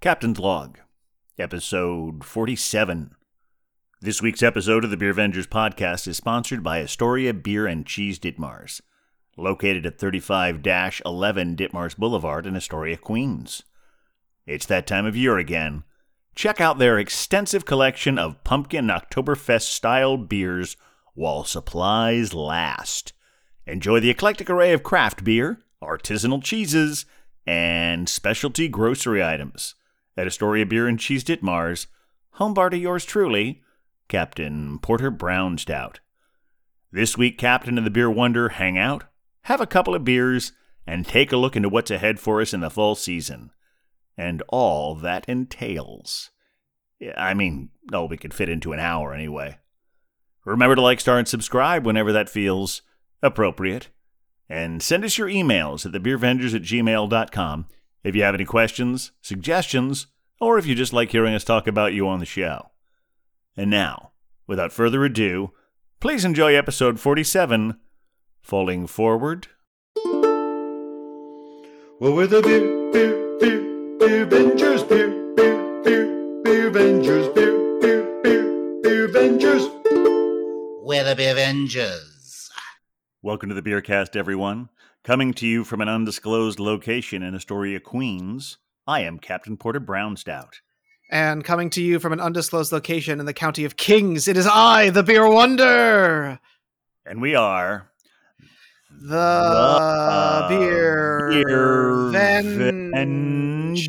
Captain's Log, episode 47. This week's episode of the Beer Vengers podcast is sponsored by Astoria Beer and Cheese Ditmars, located at 35 11 Ditmars Boulevard in Astoria, Queens. It's that time of year again. Check out their extensive collection of pumpkin Oktoberfest style beers while supplies last. Enjoy the eclectic array of craft beer, artisanal cheeses, and specialty grocery items at Astoria Beer and Cheese Ditmars, home bar to yours truly, Captain Porter Brown Stout. This week, Captain and the Beer Wonder hang out, have a couple of beers, and take a look into what's ahead for us in the fall season, and all that entails. I mean, oh, we could fit into an hour anyway. Remember to like, star, and subscribe whenever that feels appropriate. And send us your emails at thebeervengers at gmail.com if you have any questions, suggestions, or if you just like hearing us talk about you on the show. And now, without further ado, please enjoy episode 47 Falling Forward. Well, we're the beer, beer, beer, beer Vengers, beer, beer, beer, beer Vengers, beer, beer, beer, beer Vengers. We're the Beer Avengers. Welcome to the Beercast, everyone. Coming to you from an undisclosed location in Astoria, Queens, I am Captain Porter Brown Stout. And coming to you from an undisclosed location in the county of Kings, it is I, the Beer Wonder, And we are the, The Beer, Beer Vengers.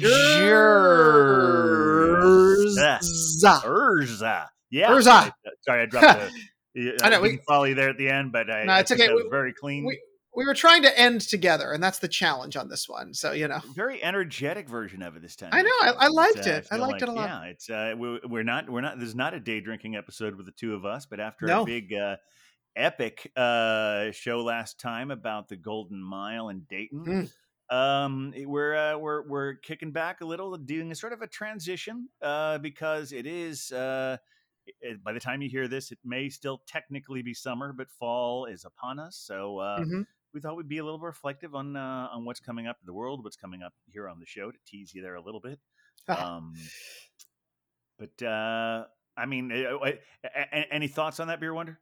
Urza. Yeah. Urza. Sorry, I dropped the. I know, I we- didn't follow you there at the end, but I, No, it's okay. that was We- very clean. we- We were trying to end together, and that's the challenge on this one. So you know, very energetic version of it this time. I know, I- I uh, liked it's, it. I feel liked it a lot. Yeah, it's uh, we, we're not we're not. There's not a day drinking episode with the two of us, but after No. a big uh, epic uh, show last time about the Golden Mile in Dayton. Mm. Um, we're uh, we're we're kicking back a little, doing a sort of a transition uh, because it is uh, it- by the time you hear this, it may still technically be summer, but fall is upon us. So uh, Mhm. We thought we'd be a little more reflective on uh, on what's coming up in the world, what's coming up here on the show to tease you there a little bit. Um, but uh, I mean, uh, uh, a- a- any thoughts on that, Beer Wonder?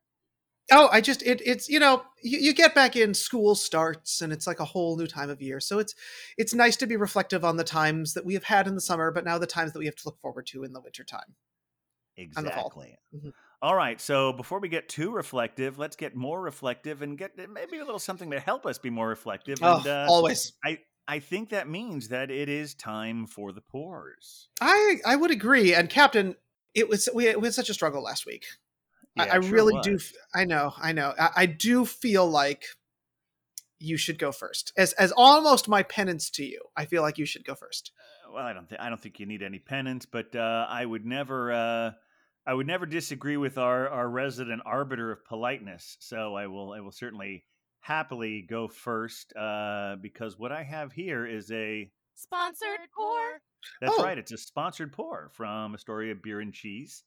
oh, I just it, it's you know, you, you get back in, school starts, and it's like a whole new time of year. So it's it's nice to be reflective on the times that we have had in the summer, but now the times that we have to look forward to in the winter time. And the fall. All right. So before we get too reflective, let's get more reflective and get maybe a little something to help us be more reflective. Oh, and, uh, always. I I think that means that it is time for the pours. I I would agree. And Captain, it was we, it was such a struggle last week. I, Yeah, I it sure really do. I know. I know. I, I do feel like you should go first, as as almost my penance to you. I feel like you should go first. well, I don't think I don't think you need any penance, but uh, I would never uh, I would never disagree with our our resident arbiter of politeness. So I will I will certainly happily go first uh, because what I have here is a Sponsored pour. that's Oh. right, it's a sponsored pour from Astoria Beer and Cheese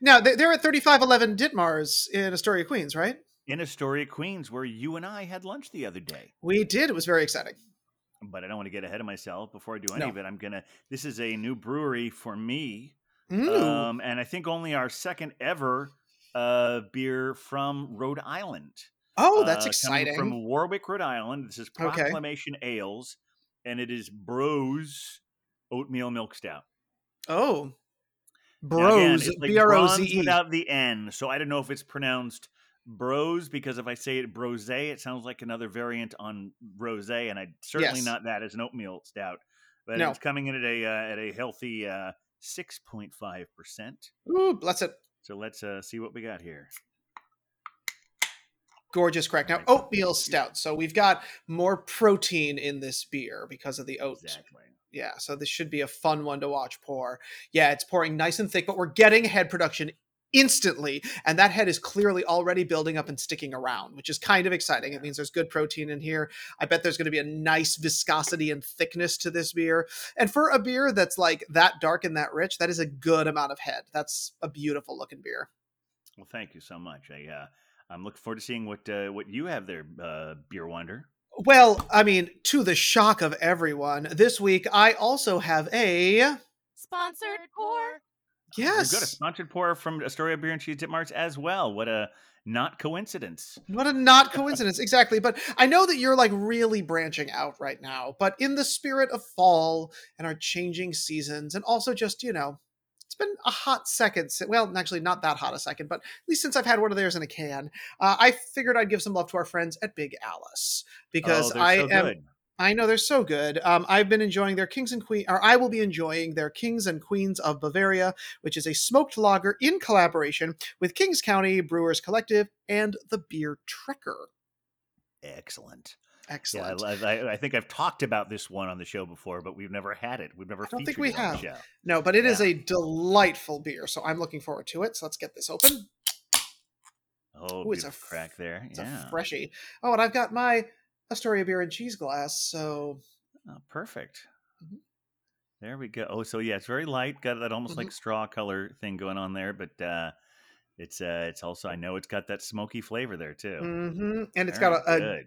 Now they- they're at thirty five eleven Ditmars in Astoria, Queens, right? in Astoria, Queens, where you and I had lunch the other day. We did. It was very exciting. But I don't want to get ahead of myself before I do any No. of it. I'm gonna. This is a new brewery for me. Um, and I think only our second ever uh, beer from Rhode Island. oh, that's Uh, exciting. From Warwick, Rhode Island. This is Okay. Proclamation Ales, and it is Bros Oatmeal Milk Stout. oh, bros, like B R O Z E. without the N, so I don't know if it's pronounced Bros because if I say it Brose, it sounds like another variant on rose, and I certainly Yes. not that as an oatmeal stout. But No. it's coming in at a uh, at a healthy uh, six point five percent. Ooh, bless it. So let's uh, see what we got here. Gorgeous crack. Now, oatmeal stout. So we've got more protein in this beer because of the oat. Exactly. Yeah, so this should be a fun one to watch pour. Yeah, it's pouring nice and thick, but we're getting head production instantly, and that head is clearly already building up and sticking around, which is kind of exciting. It means there's good protein in here. I bet there's going to be a nice viscosity and thickness to this beer. And for a beer that's like that dark and that rich, that is a good amount of head. That's a beautiful looking beer. Well, thank you so much. I uh, I'm looking forward to seeing what uh, what you have there, uh, Beer Wonder. Well, I mean, to the shock of everyone, this week I also have a Sponsored pour. Yes. We've got a sponsored pour from Astoria Beer and Cheese Ditmars as well. What a not coincidence. What a not coincidence, exactly. But I know that you're like really branching out right now. But in the spirit of fall and our changing seasons, and also just you know, it's been a hot second. Well, actually, not that hot a second, but at least since I've had one of theirs in a can, uh, I figured I'd give some love to our friends at Big Alice because oh, I so am. good. I know they're so good. Um, I've been enjoying their Kings and Queen, or I will be enjoying their Kings and Queens of Bavaria, which is a smoked lager in collaboration with Kings County Brewers Collective and the Beer Trekker. Excellent. Excellent. Yeah, I, I, I think I've talked about this one on the show before, but we've never had it. We've never I don't featured think we have. no, but it is Yeah. a delightful beer, so I'm looking forward to it. So let's get this open. Oh, Ooh, it's a crack there. It's yeah. a freshie. Oh, and I've got my Astoria beer and cheese glass. So Oh, perfect. Mhm. There we go. Oh, so yeah, it's very light. Got that almost Mm-hmm. like straw color thing going on there, but uh it's uh it's also I know it's got that smoky flavor there too. mhm. and it's Very got a, a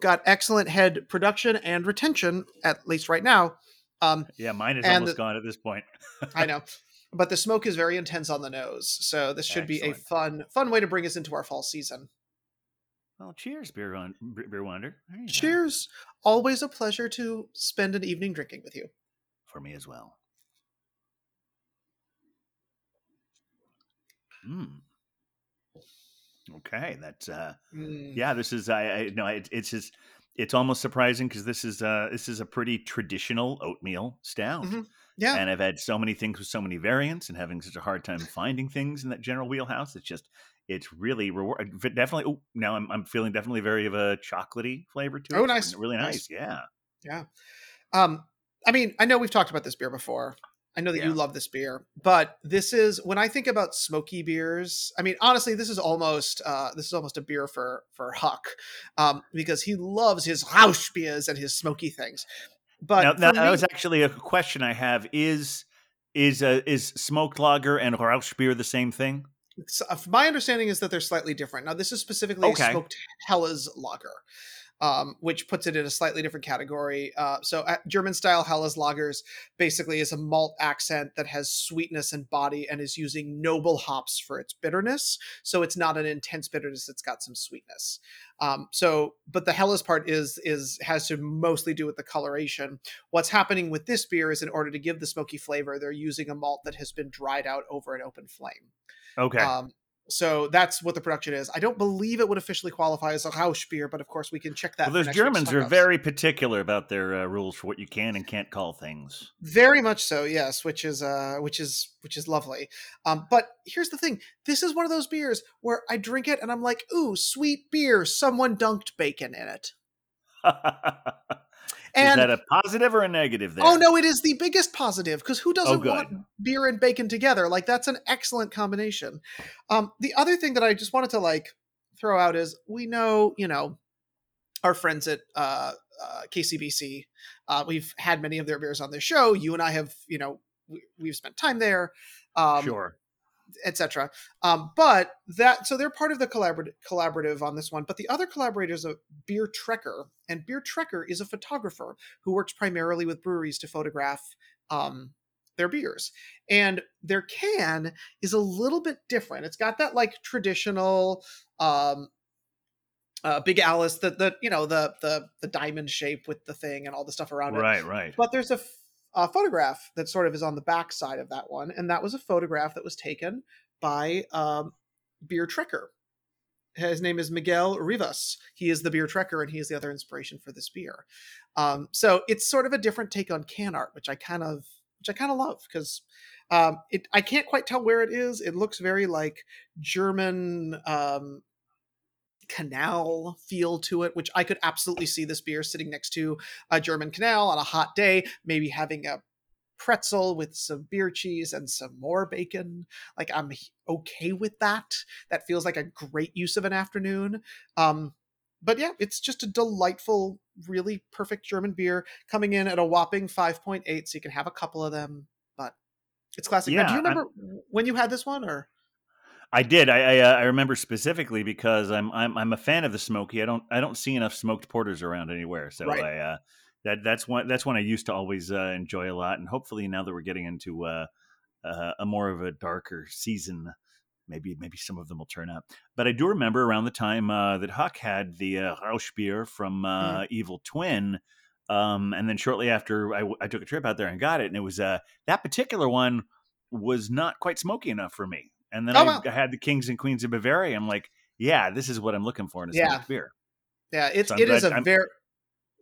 got excellent head production and retention, at least right now. Um, Yeah, mine is almost the- gone at this point. I know. But the smoke is very intense on the nose, so this should be a fun, fun way to bring us into our fall season. Well, cheers, beer, Won- Beer wonder. You go. Cheers! Always a pleasure to spend an evening drinking with you. for me as well. Hmm. Okay, that's uh Mm. yeah, this is I, I no it, it's just it's almost surprising because this is uh this is a pretty traditional oatmeal stout. Mhm. Yeah, And I've had so many things with so many variants and having such a hard time finding things in that general wheelhouse. It's just it's really reward definitely oh, now I'm I'm feeling definitely very of a chocolatey flavor to it. Oh, nice, Really nice. nice. Yeah. yeah. Um, I mean, I know we've talked about this beer before. I know that you love this beer, but this is when I think about smoky beers. I mean, honestly, this is almost uh, this is almost a beer for for Huck, um, because he loves his Rausch beers and his smoky things. But now, now, that was actually a question I have: is is uh, is smoked lager and Rausch beer the same thing? So, uh, my understanding is that they're slightly different. Now, this is specifically Okay. a smoked Helles lager, um, which puts it in a slightly different category. Uh, so, uh, German style Helles lagers basically is a malt accent that has sweetness and body and is using noble hops for its bitterness. So, it's not an intense bitterness; it's got some sweetness. Um, so, but the Helles part is is has to mostly do with the coloration. What's happening with this beer is, in order to give the smoky flavor, they're using a malt that has been dried out over an open flame. Okay, Um, so that's what the production is. I don't believe it would officially qualify as a Rausch beer, but of course we can check that. well, those Germans are very particular about their uh, rules for what you can and can't call things. very much so. Yes, which is uh, which is which is lovely. Um, but here's the thing: this is one of those beers where I drink it and I'm like, "Ooh, sweet beer! Someone dunked bacon in it." is And that a positive or a negative? There. Oh no, it is the biggest positive because who doesn't Oh, want beer and bacon together? Like that's an excellent combination. Um, the other thing that I just wanted to like throw out is we know, you know, our friends at uh, uh, KCBC. Uh, we've had many of their beers on this show. You and I have, you know, we, we've spent time there. Um, sure. Etc. Um, but that so they're part of the collaborative collaborative on this one. But the other collaborator is a beer trekker, and beer trekker is a photographer who works primarily with breweries to photograph um, their beers. And their can is a little bit different. It's got that like traditional. Um, uh, Big Alice, the the you know the the the diamond shape with the thing and all the stuff around it. Right, right. But there's a, a photograph that sort of is on the back side of that one, and that was a photograph that was taken by um, Beer Trekker. His name is Miguel Rivas. He is the beer trekker, and he is the other inspiration for this beer. Um, so it's sort of a different take on can art, which I kind of, which I kind of love because um, it. I can't quite tell where it is. It looks very like German um, canal feel to it, which I could absolutely see this beer sitting next to a German canal on a hot day, maybe having a pretzel with some beer cheese and some more bacon. Like I'm okay with that. That feels like a great use of an afternoon. Um, but yeah, it's just a delightful, really perfect German beer coming in at a whopping 5.8, so you can have a couple of them. But it's classic. Now, do Yeah, you I'm- remember when you had this one, or I did. I I, uh, I remember specifically because I'm I'm I'm a fan of the smoky. I don't I don't see enough smoked porters around anywhere. So Right. I uh, that that's one that's one I used to always uh, enjoy a lot. And hopefully now that we're getting into uh, uh, a more of a darker season, maybe maybe some of them will turn up. But I do remember around the time uh, that Huck had the uh, Rauschbier from uh, Evil Twin. Um, and then shortly after, I, I took a trip out there and got it, and it was uh, that particular one was not quite smoky enough for me. And then Oh, I, wow. I had the Kings and Queens of Bavaria. I'm like, yeah, this is what I'm looking for in a Yeah. smoked beer. Yeah, it's So it is a I'm- very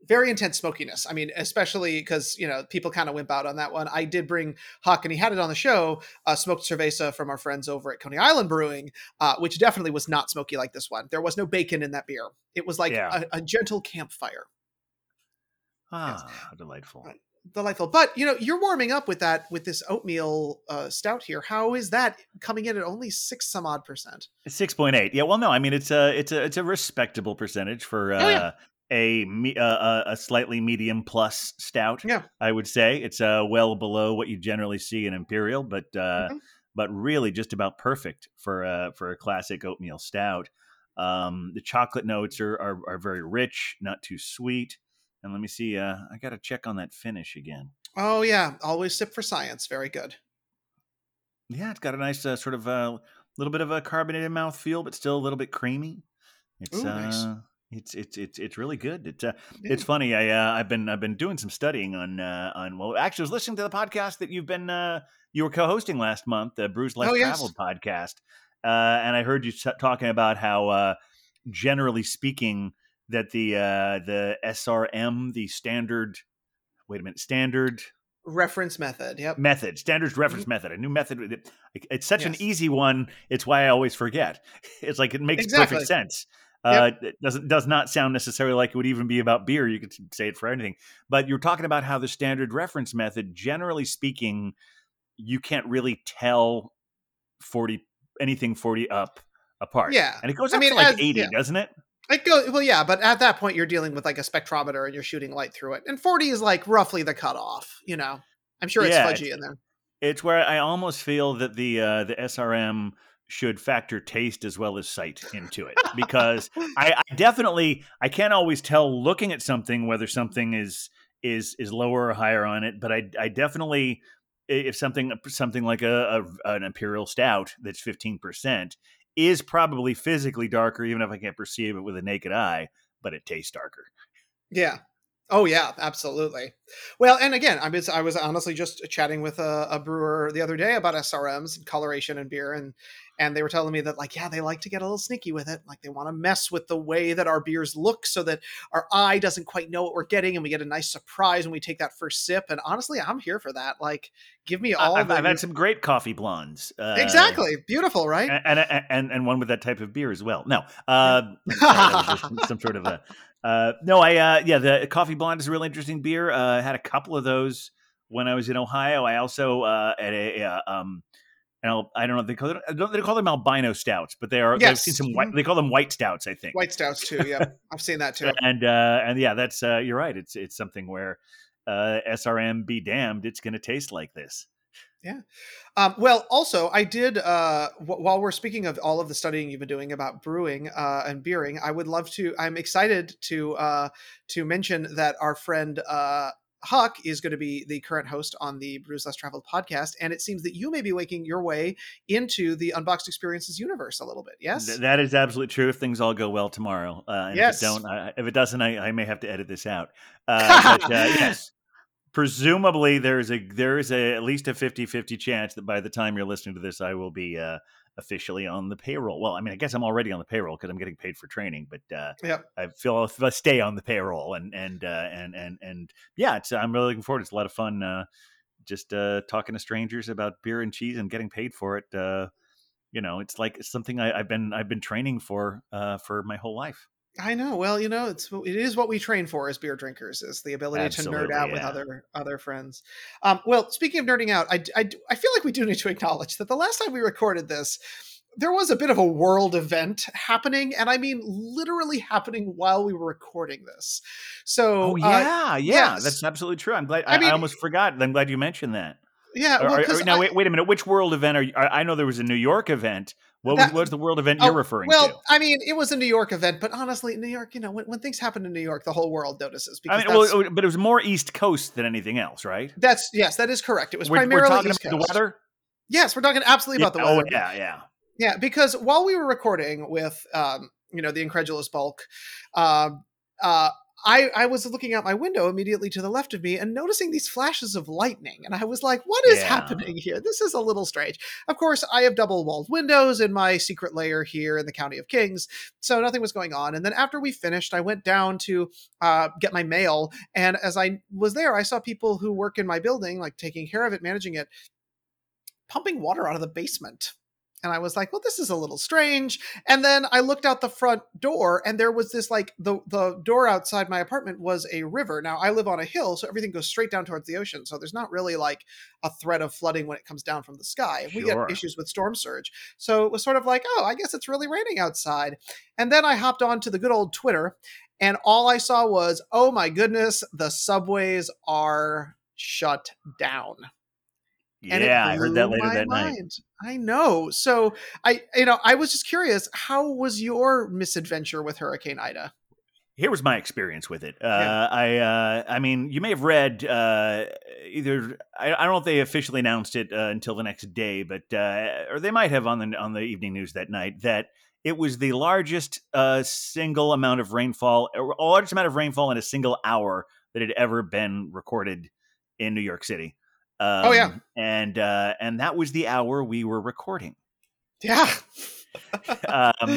very intense smokiness. I mean, especially because you know people kind of wimp out on that one. I did bring Huck, and he had it on the show. Uh, smoked cerveza from our friends over at Coney Island Brewing, uh, which definitely was not smoky like this one. There was no bacon in that beer. It was like Yeah. a, a gentle campfire. Ah, how delightful. Delightful. But you know, you're warming up with that with this oatmeal uh, stout here. How is that coming in at only six some odd percent? Six point eight. Yeah. Well, no. I mean, it's a it's a it's a respectable percentage for uh, Oh, yeah. a me- uh, uh, a slightly medium plus stout. Yeah. I would say it's uh, well below what you generally see in imperial, but uh, Mhm. but really just about perfect for uh, for a classic oatmeal stout. Um, the chocolate notes are, are are very rich, not too sweet. And let me see. Uh, I got to check on that finish again. Oh yeah, always sip for science. Very good. Yeah, it's got a nice uh, sort of a little bit of a carbonated mouth feel, but still a little bit creamy. It's Ooh, nice. uh, it's it's it's it's really good. It's uh, Yeah. it's funny. I uh, I've been I've been doing some studying on uh, on well, actually, I was listening to the podcast that you've been uh, you were co-hosting last month, the Bruce Less Oh, yes. Traveled podcast, uh, and I heard you t- talking about how uh, generally speaking that the uh, the SRM, the standard. Wait a minute, standard Reference method. Yep. method, standards reference method, a new method. It's such an easy one. It's why I always forget. It's like it makes Exactly. perfect sense. Uh, it doesn't does not sound necessarily like it would even be about beer. You could say it for anything, but you're talking about how the standard reference method, generally speaking, you can't really tell forty anything forty up apart. Yeah. and it goes I up mean, to like as- eighty, yeah. doesn't it? It go well, yeah, but at that point you're dealing with like a spectrometer and you're shooting light through it, and 40 is like roughly the cutoff. You know, I'm sure it's Yeah, fudgy in there. It's where I almost feel that the uh, the SRM should factor taste as well as sight into it because I, I definitely I can't always tell looking at something whether something is is is lower or higher on it, but I I definitely if something something like a, a an imperial stout that's fifteen percent is probably physically darker, even if I can't perceive it with a naked eye, but it tastes darker. Yeah. Oh yeah, absolutely. Well, and again, I was I was honestly just chatting with a, a brewer the other day about SRMs and coloration and beer, and and they were telling me that like yeah, they like to get a little sneaky with it, like they want to mess with the way that our beers look, so that our eye doesn't quite know what we're getting, and we get a nice surprise when we take that first sip. And honestly, I'm here for that. Like, give me all I've, the I've had some great coffee blondes. Uh, exactly beautiful, right? and, and and and one with that type of beer as well. No, uh, sorry, that was just some sort of a uh, no. I uh, yeah, the coffee blonde is a really interesting beer. Uh, I had a couple of those when I was in Ohio. I also uh, at a uh, um. And I'll, I don't know. They call it. I don't. They call them albino stouts, but they are. I've Yes. seen some white. Mhm. They call them white stouts, I think. White stouts too. Yeah, I've seen that too. And uh, and yeah, that's uh, you're right. It's it's something where uh, SRM be damned, it's going to taste like this. Um, well, also, I did. Uh, w- while we're speaking of all of the studying you've been doing about brewing uh, and beering, I would love to. I'm excited to uh, to mention that our friend uh, Huck is going to be the current host on the Brews Less Traveled podcast, and it seems that you may be waking your way into the Unboxed Experiences universe a little bit. Yes. Th- that is absolutely true. If things all go well tomorrow, uh, and Yes. if it don't, I, if it doesn't, I, I may have to edit this out. Uh, but, uh, yes, presumably there's a there is a at least a 50-50 chance that by the time you're listening to this, I will be uh, officially on the payroll. Well, I mean, I guess I'm already on the payroll because I'm getting paid for training, but uh, Yep. I feel if I stay on the payroll and and uh, and and and yeah, it's, I'm really looking forward. It's a lot of fun. Uh, just uh, talking to strangers about beer and cheese and getting paid for it. Uh, you know, it's like something I, I've been I've been training for uh, for my whole life. I know. Well, you know, it's it is what we train for as beer drinkers is the ability to nerd Absolutely, out with other other friends. Um, well, speaking of nerding out, I, I I feel like we do need to acknowledge that the last time we recorded this, there was a bit of a world event happening, and I mean literally happening while we were recording this. So Oh uh, yeah, yeah, yes. that's absolutely true. I'm glad. I I, I, almost forgot. I'm glad you mentioned that. Yeah, well, or- or- now I- wait, wait a minute. Which world event are you? I know there was a New York event. What was, That- was the world event Oh, you're referring well, to? Well, I mean, it was a New York event, but honestly, New York, you know, when, when things happen in New York, the whole world notices because I mean, well, but it was more East Coast than anything else, right? that's yes, that is correct. It was We're, we're primarily talking East about the weather. Yes, we're talking absolutely about the Yeah, weather. Oh yeah, yeah. Yeah, because while we were recording with, um, you know, the incredulous bulk, um, uh, I I was looking out my window immediately to the left of me and noticing these flashes of lightning, and I was like, "What is Yeah. happening here? This is a little strange." Of course, I have double walled windows in my secret layer here in the County of Kings, so nothing was going on. And then after we finished, I went down to uh, get my mail, and as I was there, I saw people who work in my building, like taking care of it, managing it, pumping water out of the basement. And I was like, well, this is a little strange. And then I looked out the front door and there was this like the the door outside my apartment was a river. Now I live on a hill, so everything goes straight down towards the ocean. So there's not really like a threat of flooding when it comes down from the sky. We get issues with storm surge. So it was sort of like, oh, I guess it's really raining outside. And then I hopped on to the good old Twitter and all I saw was, oh my goodness, the subways are shut down and Yeah, I heard that later that night. I know. So I, you know, I was just curious. How was your misadventure with Hurricane Ida? Here was my experience with it. Uh, Yeah. I, uh, I mean, you may have read uh, either. I, I don't know if they officially announced it uh, until the next day, but uh, or they might have on the on the evening news that night that it was the largest uh, single amount of rainfall, or largest amount of rainfall in a single hour that had ever been recorded in New York City. Um, Oh, yeah. and uh, and that was the hour we were recording. Yeah. Um,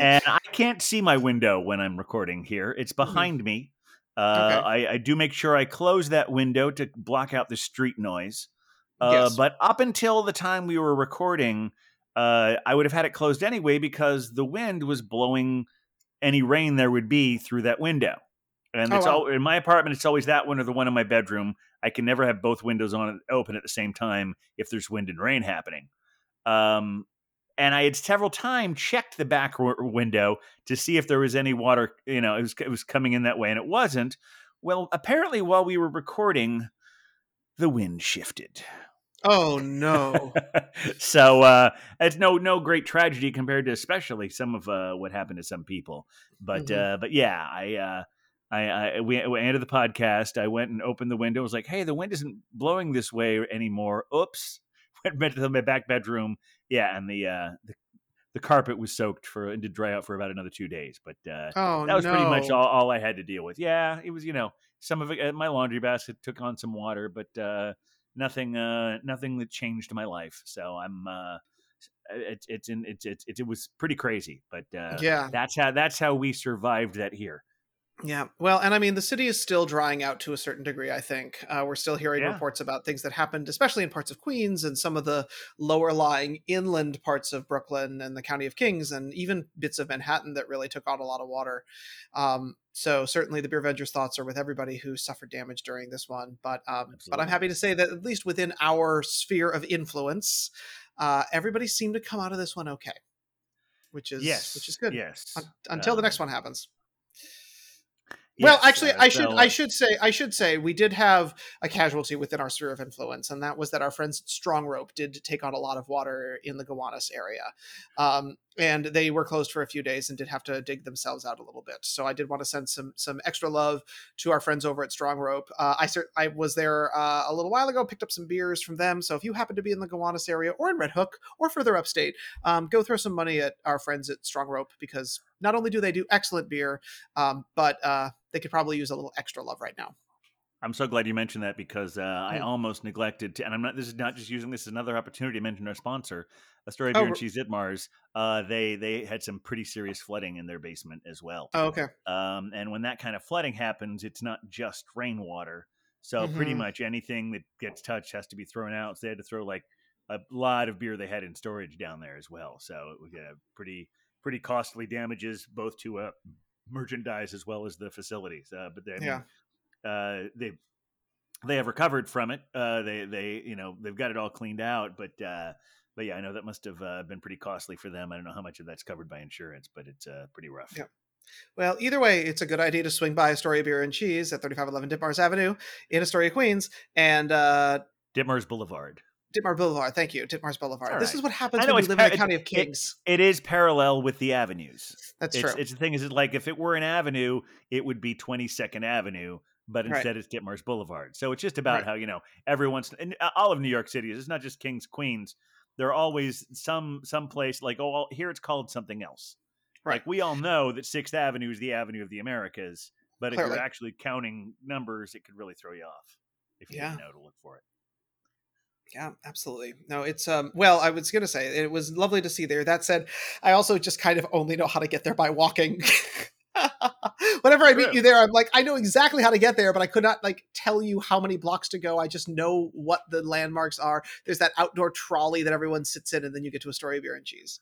and I can't see my window when I'm recording here. It's behind me. Uh, Mm-hmm. Okay. I, I do make sure I close that window to block out the street noise. Uh, Yes. But up until the time we were recording, uh, I would have had it closed anyway because the wind was blowing any rain there would be through that window. And Oh, it's wow. all in my apartment. It's always that one or the one in my bedroom. I can never have both windows on open at the same time if there's wind and rain happening. Um, and I had several times checked the back window to see if there was any water. You know, it was it was coming in that way, and it wasn't. Well, apparently, while we were recording, the wind shifted. oh no. so uh, it's no no great tragedy compared to especially some of uh, what happened to some people. But Mhm. uh, but yeah, I. Uh, I, I we, we ended the podcast. I went and opened the window. I was like, "Hey, the wind isn't blowing this way anymore." Oops! Went back to my back bedroom. Yeah, and the uh, the, the carpet was soaked for and did dry out for about another two days. But uh, Oh that was pretty much all, all I had to deal with. Yeah, it was you know some of it. Uh, my laundry basket took on some water, but uh, nothing uh, nothing that changed my life. So I'm uh, it's it's in it's it's it, it was pretty crazy, but uh, Yeah. that's how that's how we survived that here. Yeah. Well, and I mean, the city is still drying out to a certain degree, I think. Uh, we're still hearing Yeah. reports about things that happened, especially in parts of Queens and some of the lower lying inland parts of Brooklyn and the County of Kings, and even bits of Manhattan that really took on a lot of water. Um, so certainly the Beer Vengers thoughts are with everybody who suffered damage during this one. But um, but I'm happy to say that at least within our sphere of influence, uh, everybody seemed to come out of this one okay. Which is yes, which is good. Yes, Un- until the next Um, one happens. Well, yes, actually, uh, I should so, I should say I should say we did have a casualty within our sphere of influence, and that was that our friends Strong Rope did take on a lot of water in the Gowanus area, um, and they were closed for a few days and did have to dig themselves out a little bit. So I did want to send some some extra love to our friends over at Strong Rope. Uh, I cer- I was there uh, a little while ago, picked up some beers from them. So if you happen to be in the Gowanus area or in Red Hook or further upstate, um, go throw some money at our friends at Strong Rope because not only do they do excellent beer, um, but uh, they could probably use a little extra love right now. I'm so glad you mentioned that because uh, I Mm. almost neglected to, and I'm not. This is not just using this as another opportunity to mention our sponsor, a story of Oh, beer and cheese Ditmars. Uh, they they had some pretty serious flooding in their basement as well. Oh, okay. Um, and when that kind of flooding happens, it's not just rainwater. So pretty Mhm. much anything that gets touched has to be thrown out. So they had to throw like a lot of beer they had in storage down there as well. So it was uh, pretty pretty costly damages both to uh, merchandise as well as the facilities. Uh, but they, I mean, Yeah. Uh, they they have recovered from it. Uh, they they you know they've got it all cleaned out, but uh, but yeah, I know that must have uh, been pretty costly for them. I don't know how much of that's covered by insurance, but it's uh, pretty rough. Yeah. Well, either way, it's a good idea to swing by Astoria Beer and Cheese at 3511 Ditmars Avenue in Astoria, Queens, and uh, Ditmars Boulevard. Ditmar Boulevard. Thank you, Ditmars Boulevard. This is what happens when you live in the county of it- Kings. It is parallel with the avenues. That's it's, true. It's the thing is it like if it were an avenue, it would be 22nd Avenue, but Right. instead it's Ditmars Boulevard. So it's just about Right. how you know everyone's and uh, all of New York City. Is. It's not just Kings Queens. There are always some some place like oh here it's called something else. Right. Like we all know that Sixth Avenue is the Avenue of the Americas, but if you're actually counting numbers, it could really throw you off if you Yeah. didn't know to look for it. Yeah, absolutely. No, it's um well, I was gonna say it was lovely to see there. That said, I also just kind of only know how to get there by walking. Whenever I meet you there, I'm like, I know exactly how to get there, but I could not like tell you how many blocks to go. I just know what the landmarks are. There's that outdoor trolley that everyone sits in, and then you get to a story of beer and cheese.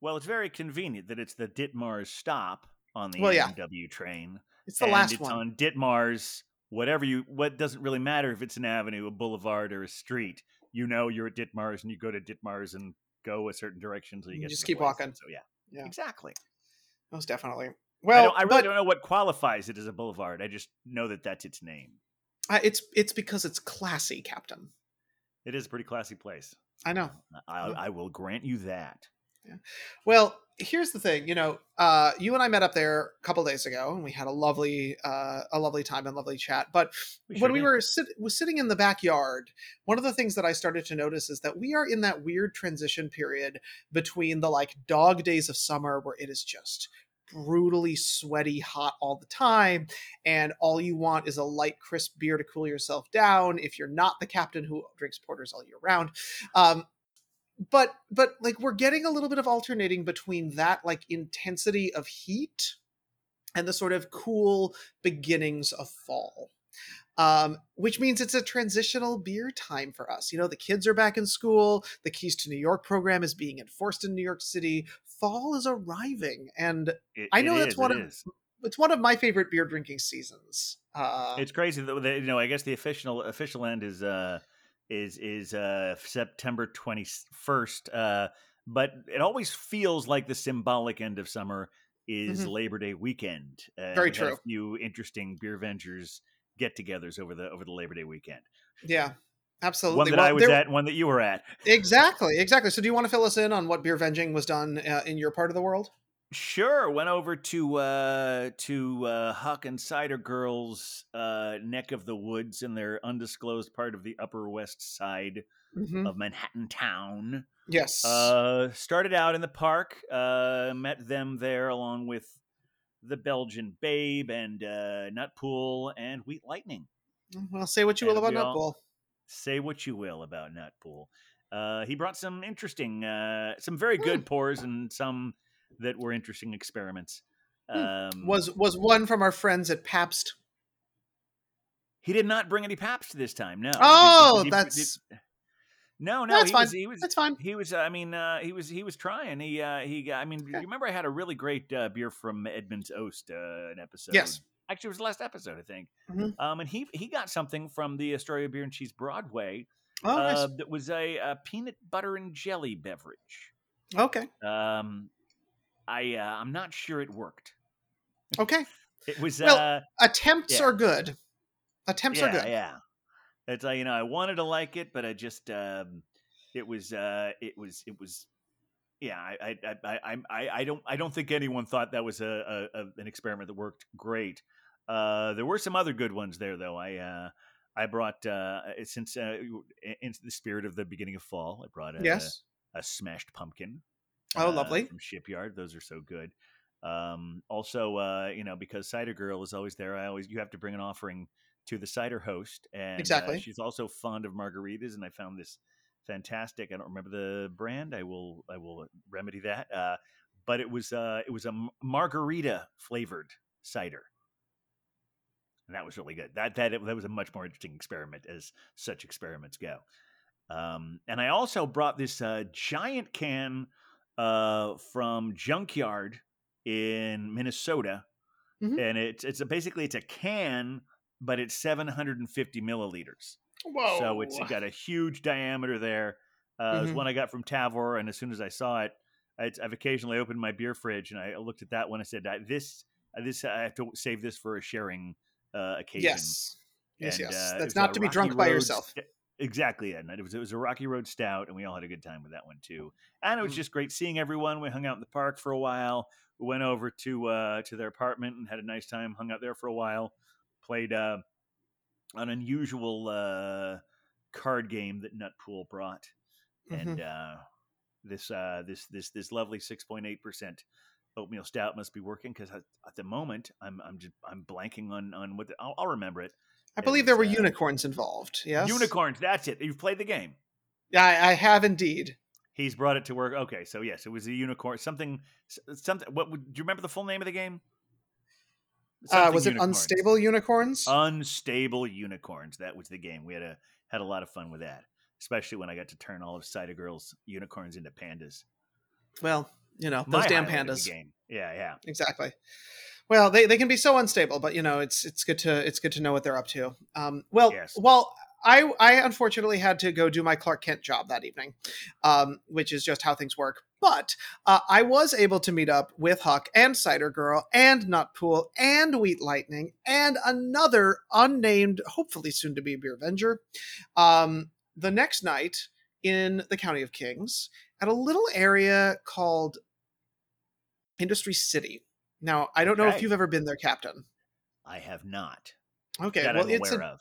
Well, it's very convenient that it's the Ditmars stop on the Well, yeah. NW train. It's the and last it's one. on Ditmars. Whatever you, what doesn't really matter if it's an avenue, a boulevard, or a street. You know you're at Ditmars, and you go to Ditmars and go a certain direction so you You get. just keep walking. So yeah, Yeah. exactly. Most definitely. I, Well, don't, I really but don't know what qualifies it as a boulevard. I just know that that's its name. uh, it's it's because it's classy, Captain. It is a pretty classy place. I know. I. I will grant you that. Yeah. Well, here's the thing. You know, uh, you and I met up there a couple days ago, and we had a lovely, uh, a lovely time and lovely chat. But We when we did. were sit- was sitting in the backyard, one of the things that I started to notice is that we are in that weird transition period between the like dog days of summer, where it is just brutally sweaty, hot all the time, and all you want is a light, crisp beer to cool yourself down. If you're not the captain who drinks porters all year round, um, but but like we're getting a little bit of alternating between that like intensity of heat and the sort of cool beginnings of fall um, which means it's a transitional beer time for us you know the kids are back in school the keys to new york program is being enforced in new york city fall is arriving and It- I know it that's is, one it of- is. it's one of my favorite beer drinking seasons uh, it's crazy that you know. I guess the official official end is uh is is uh September twenty first. Uh, but it always feels like the symbolic end of summer is Mhm. Labor Day weekend. Uh, Very true. A few interesting beer vengers get-togethers over the over the Labor Day weekend. yeah absolutely One that Well, I was there- at, and one that you were at. exactly exactly so do you want to fill us in on what beer venging was done uh, in your part of the world Sure, went over to uh to uh Huck and Cider Girls uh neck of the woods in their undisclosed part of the Upper West Side Mhm. of Manhattan town. yes Uh started out in the park, uh met them there along with the Belgian Babe and uh Nutpool and Wheat Lightning. well say what you will about nutbull Say what you will about Nutpool. Uh he brought some interesting uh some very Hmm. good pours and some that were interesting experiments. Hmm. Um was was one from our friends at Pabst. He did not bring any Pabst this time. No. Oh, that's no, no. that's he fine. Was, he was. That's fine. He was. Uh, I mean, uh, he was. He was trying. He. Uh, he. got- I mean, Okay. you remember I had a really great uh, beer from Edmund's Oast, uh, an episode. Yes. Actually, it was the last episode, I think. Mhm. Um, and he he got something from the Astoria Beer and Cheese Broadway Oh, nice. uh, that was a, a peanut butter and jelly beverage. okay. Um, I uh, I'm not sure it worked. Okay. It was. Well, uh, Attempts Yeah. are good. Attempts yeah, are good. Yeah, it's like you know, I wanted to like it, but I just um, it was uh, it was it was yeah. I I, I I I I don't I don't think anyone thought that was a, a, a an experiment that worked great. Uh, there were some other good ones there though. I uh, I brought uh, since uh, in the spirit of the beginning of fall, I brought a, Yes. a smashed pumpkin. Oh, uh, lovely. From Shipyard, those are so good. Um, also, uh, you know, because Cider Girl is always there, I always you have to bring an offering to the cider host, and uh, she's also fond of margaritas. And I found this fantastic. I don't remember the brand. I will I will remedy that. Uh, but it was uh, it was a margarita flavored cider. And that was really good. That that that was a much more interesting experiment, as such experiments go. Um, and I also brought this uh, giant can uh, from Junkyard in Minnesota, Mhm. and it's it's a, basically it's a can, but it's 750 milliliters. Whoa. So it's got a huge diameter there. Uh, It was one I got from Tavour, and as soon as I saw it, I, I've occasionally opened my beer fridge and I looked at that one. I said, "I- "This, uh, this, I have to save this for a sharing uh, occasion." yes. Yes, And, yes. uh, That's not to be drunk by yourself. st- Exactly. Yeah. It was it was a Rocky Road Stout, and we all had a good time with that one too. And it was Mm. just great seeing everyone. We hung out in the park for a while. We went over to uh, to their apartment and had a nice time. Hung out there for a while. Played uh, an unusual uh, card game that Nutpool brought, Mm-hmm. and uh, this uh, this this this lovely six point eight percent oatmeal stout must be working because at the moment I'm I'm just I'm blanking on on what the, I'll, I'll remember it. I believe there were uh, unicorns involved. Yes, Unicorns. That's it. You've played the game. Yeah, I, I have indeed. He's brought it to work. Okay, so yes, it was a unicorn. Something, something. What do you remember the full name of the game? Uh, was it unicorns. unstable unicorns? Unstable unicorns. That was the game. We had a had a lot of fun with that, especially when I got to turn all of Cider Girls unicorns into pandas. well, you know My those damn of the pandas. game. Yeah, yeah. Exactly. Well, they, they can be so unstable, but you know it's it's good to it's good to know what they're up to. Um, well, Yes. well, I I unfortunately had to go do my Clark Kent job that evening, um, which is just how things work. But uh, I was able to meet up with Huck and Cider Girl and Nutpool and Wheat Lightning and another unnamed, hopefully soon to be Beer Avenger, um, the next night in the County of Kings at a little area called Industry City. Now, I don't know if you've ever been there, Captain. I have not. Okay, that well, I'm it's aware a, of.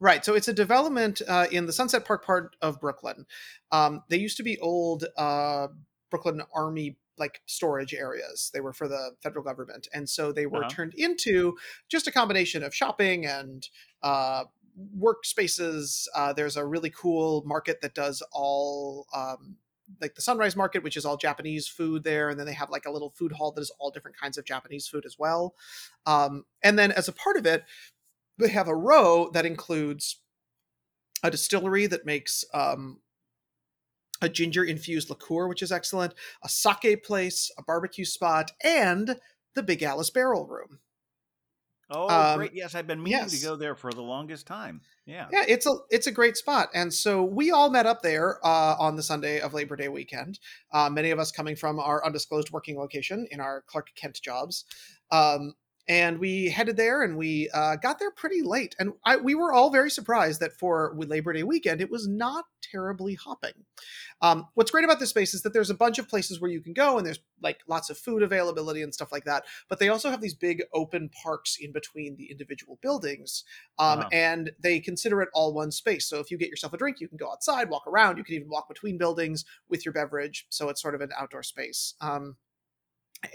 Right. So it's a development uh, in the Sunset Park part of Brooklyn. Um, they used to be old uh, Brooklyn Army like storage areas. They were for the federal government, and so they were Uh-huh. turned into just a combination of shopping and uh, workspaces. Uh, there's a really cool market that does all. Um, like the Sunrise Market, which is all Japanese food there, and then they have like a little food hall that is all different kinds of Japanese food as well. Um, and then as a part of it, they have a row that includes a distillery that makes um, a ginger infused liqueur, which is excellent, a sake place, a barbecue spot, and the Big Alice Barrel Room. Oh, um, great! Yes, I've been meaning yes. to go there for the longest time. Yeah. Yeah, it's a it's a great spot, and so we all met up there uh, on the Sunday of Labor Day weekend. Uh, many of us coming from our undisclosed working location in our Clark Kent jobs, um, and we headed there, and we uh, got there pretty late, and I, we were all very surprised that for Labor Day weekend it was not terribly hopping. Um, what's great about this space is that there's a bunch of places where you can go, and there's like lots of food availability and stuff like that. But they also have these big open parks in between the individual buildings um, Uh-huh. and they consider it all one space. So if you get yourself a drink, you can go outside, walk around. You can even walk between buildings with your beverage. So it's sort of an outdoor space. Um,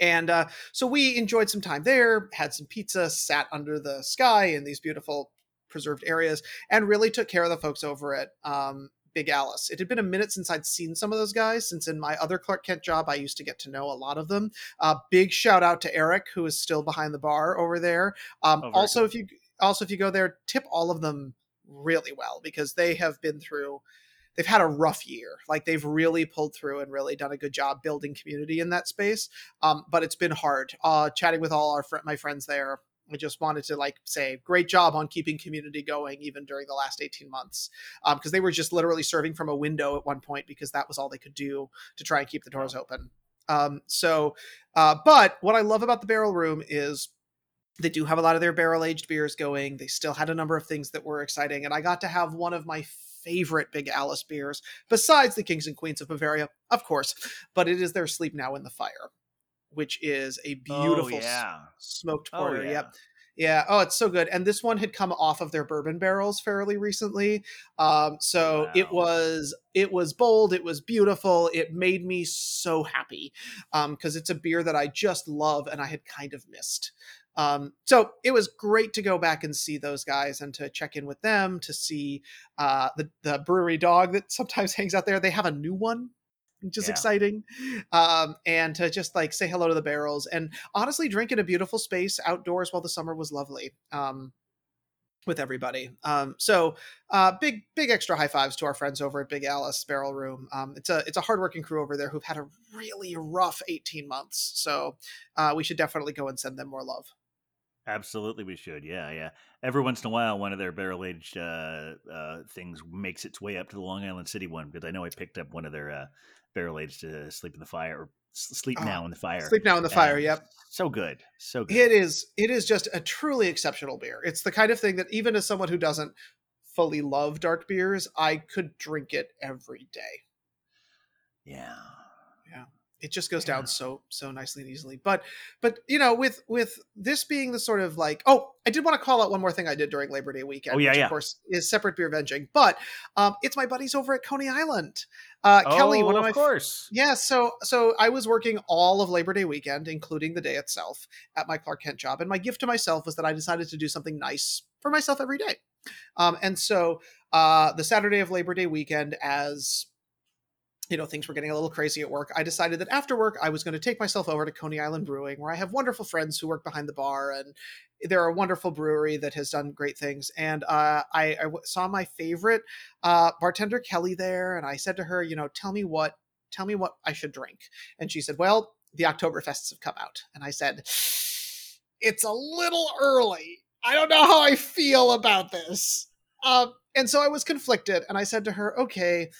and uh, so we enjoyed some time there, had some pizza, sat under the sky in these beautiful preserved areas, and really took care of the folks over at um, Big Alice. It had been a minute since I'd seen some of those guys, since in my other Clark Kent job, I used to get to know a lot of them. Uh, big shout out to Eric, who is still behind the bar over there. Um, Oh, also, cool. if you also if you go there, tip all of them really well because they have been through they've had a rough year. Like they've really pulled through and really done a good job building community in that space. Um, but it's been hard. Uh, chatting with all our fr- my friends there i just wanted to like say great job on keeping community going even during the last 18 months. Because they were just literally serving from a window at one point because that was all they could do to try and keep the doors open. Um, so uh, but what i love about the barrel room is they do have a lot of their barrel aged beers going. They still had a number of things that were exciting, and I got to have one of my favorite Big Alice beers, besides the Kings and Queens of Bavaria, of course. But it is their Sleep Now in the Fire, which is a beautiful Oh, yeah. smoked Oh, porter. yeah. Yep. Yeah. Oh, it's so good. And this one had come off of their bourbon barrels fairly recently. Um, so it was it was bold, it was beautiful. It made me so happy. Um, because it's a beer that I just love and I had kind of missed. Um, so it was great to go back and see those guys and to check in with them to see uh the, the brewery dog that sometimes hangs out there. They have a new one, which is Yeah. exciting. Um, and to just like say hello to the barrels and honestly drink in a beautiful space outdoors while the summer was lovely. Um with everybody. Um, so uh, big, big extra high fives to our friends over at Big Alice Barrel Room. Um, it's a it's a hardworking crew over there who've had a really rough 18 months. So uh, we should definitely go and send them more love. Absolutely, we should. Yeah, yeah. Every once in a while, one of their barrel aged uh, uh, things makes its way up to the Long Island City one because I know I picked up one of their uh, barrel aged uh, Sleep in the Fire or Sleep Ah, Now in the Fire. Sleep now in the fire. Yep. So good. So good. It is it is just a truly exceptional beer. It's the kind of thing that even as someone who doesn't fully love dark beers, I could drink it every day. Yeah. Yeah. It just goes Yeah. down so so nicely and easily. But but you know, with with this being the sort of like oh, I did want to call out one more thing I did during Labor Day weekend, Oh, yeah, which yeah. of course is separate beer venging. But um, it's my buddies over at Coney Island. Uh, Kelly, one Oh, of my of course. Yeah, so so I was working all of Labor Day weekend, including the day itself, at my Clark Kent job, and my gift to myself was that I decided to do something nice for myself every day. Um, and so uh, the Saturday of Labor Day weekend, as you know, things were getting a little crazy at work. I decided that after work, I was going to take myself over to Coney Island Brewing, where I have wonderful friends who work behind the bar, and they're a wonderful brewery that has done great things. And uh, I, saw my favorite uh, bartender Kelly there, and I said to her, you know, tell me what, tell me what I should drink. And she said, well, the Oktoberfests have come out, and I said, it's a little early. I don't know how I feel about this. Um, and so I was conflicted, and I said to her, okay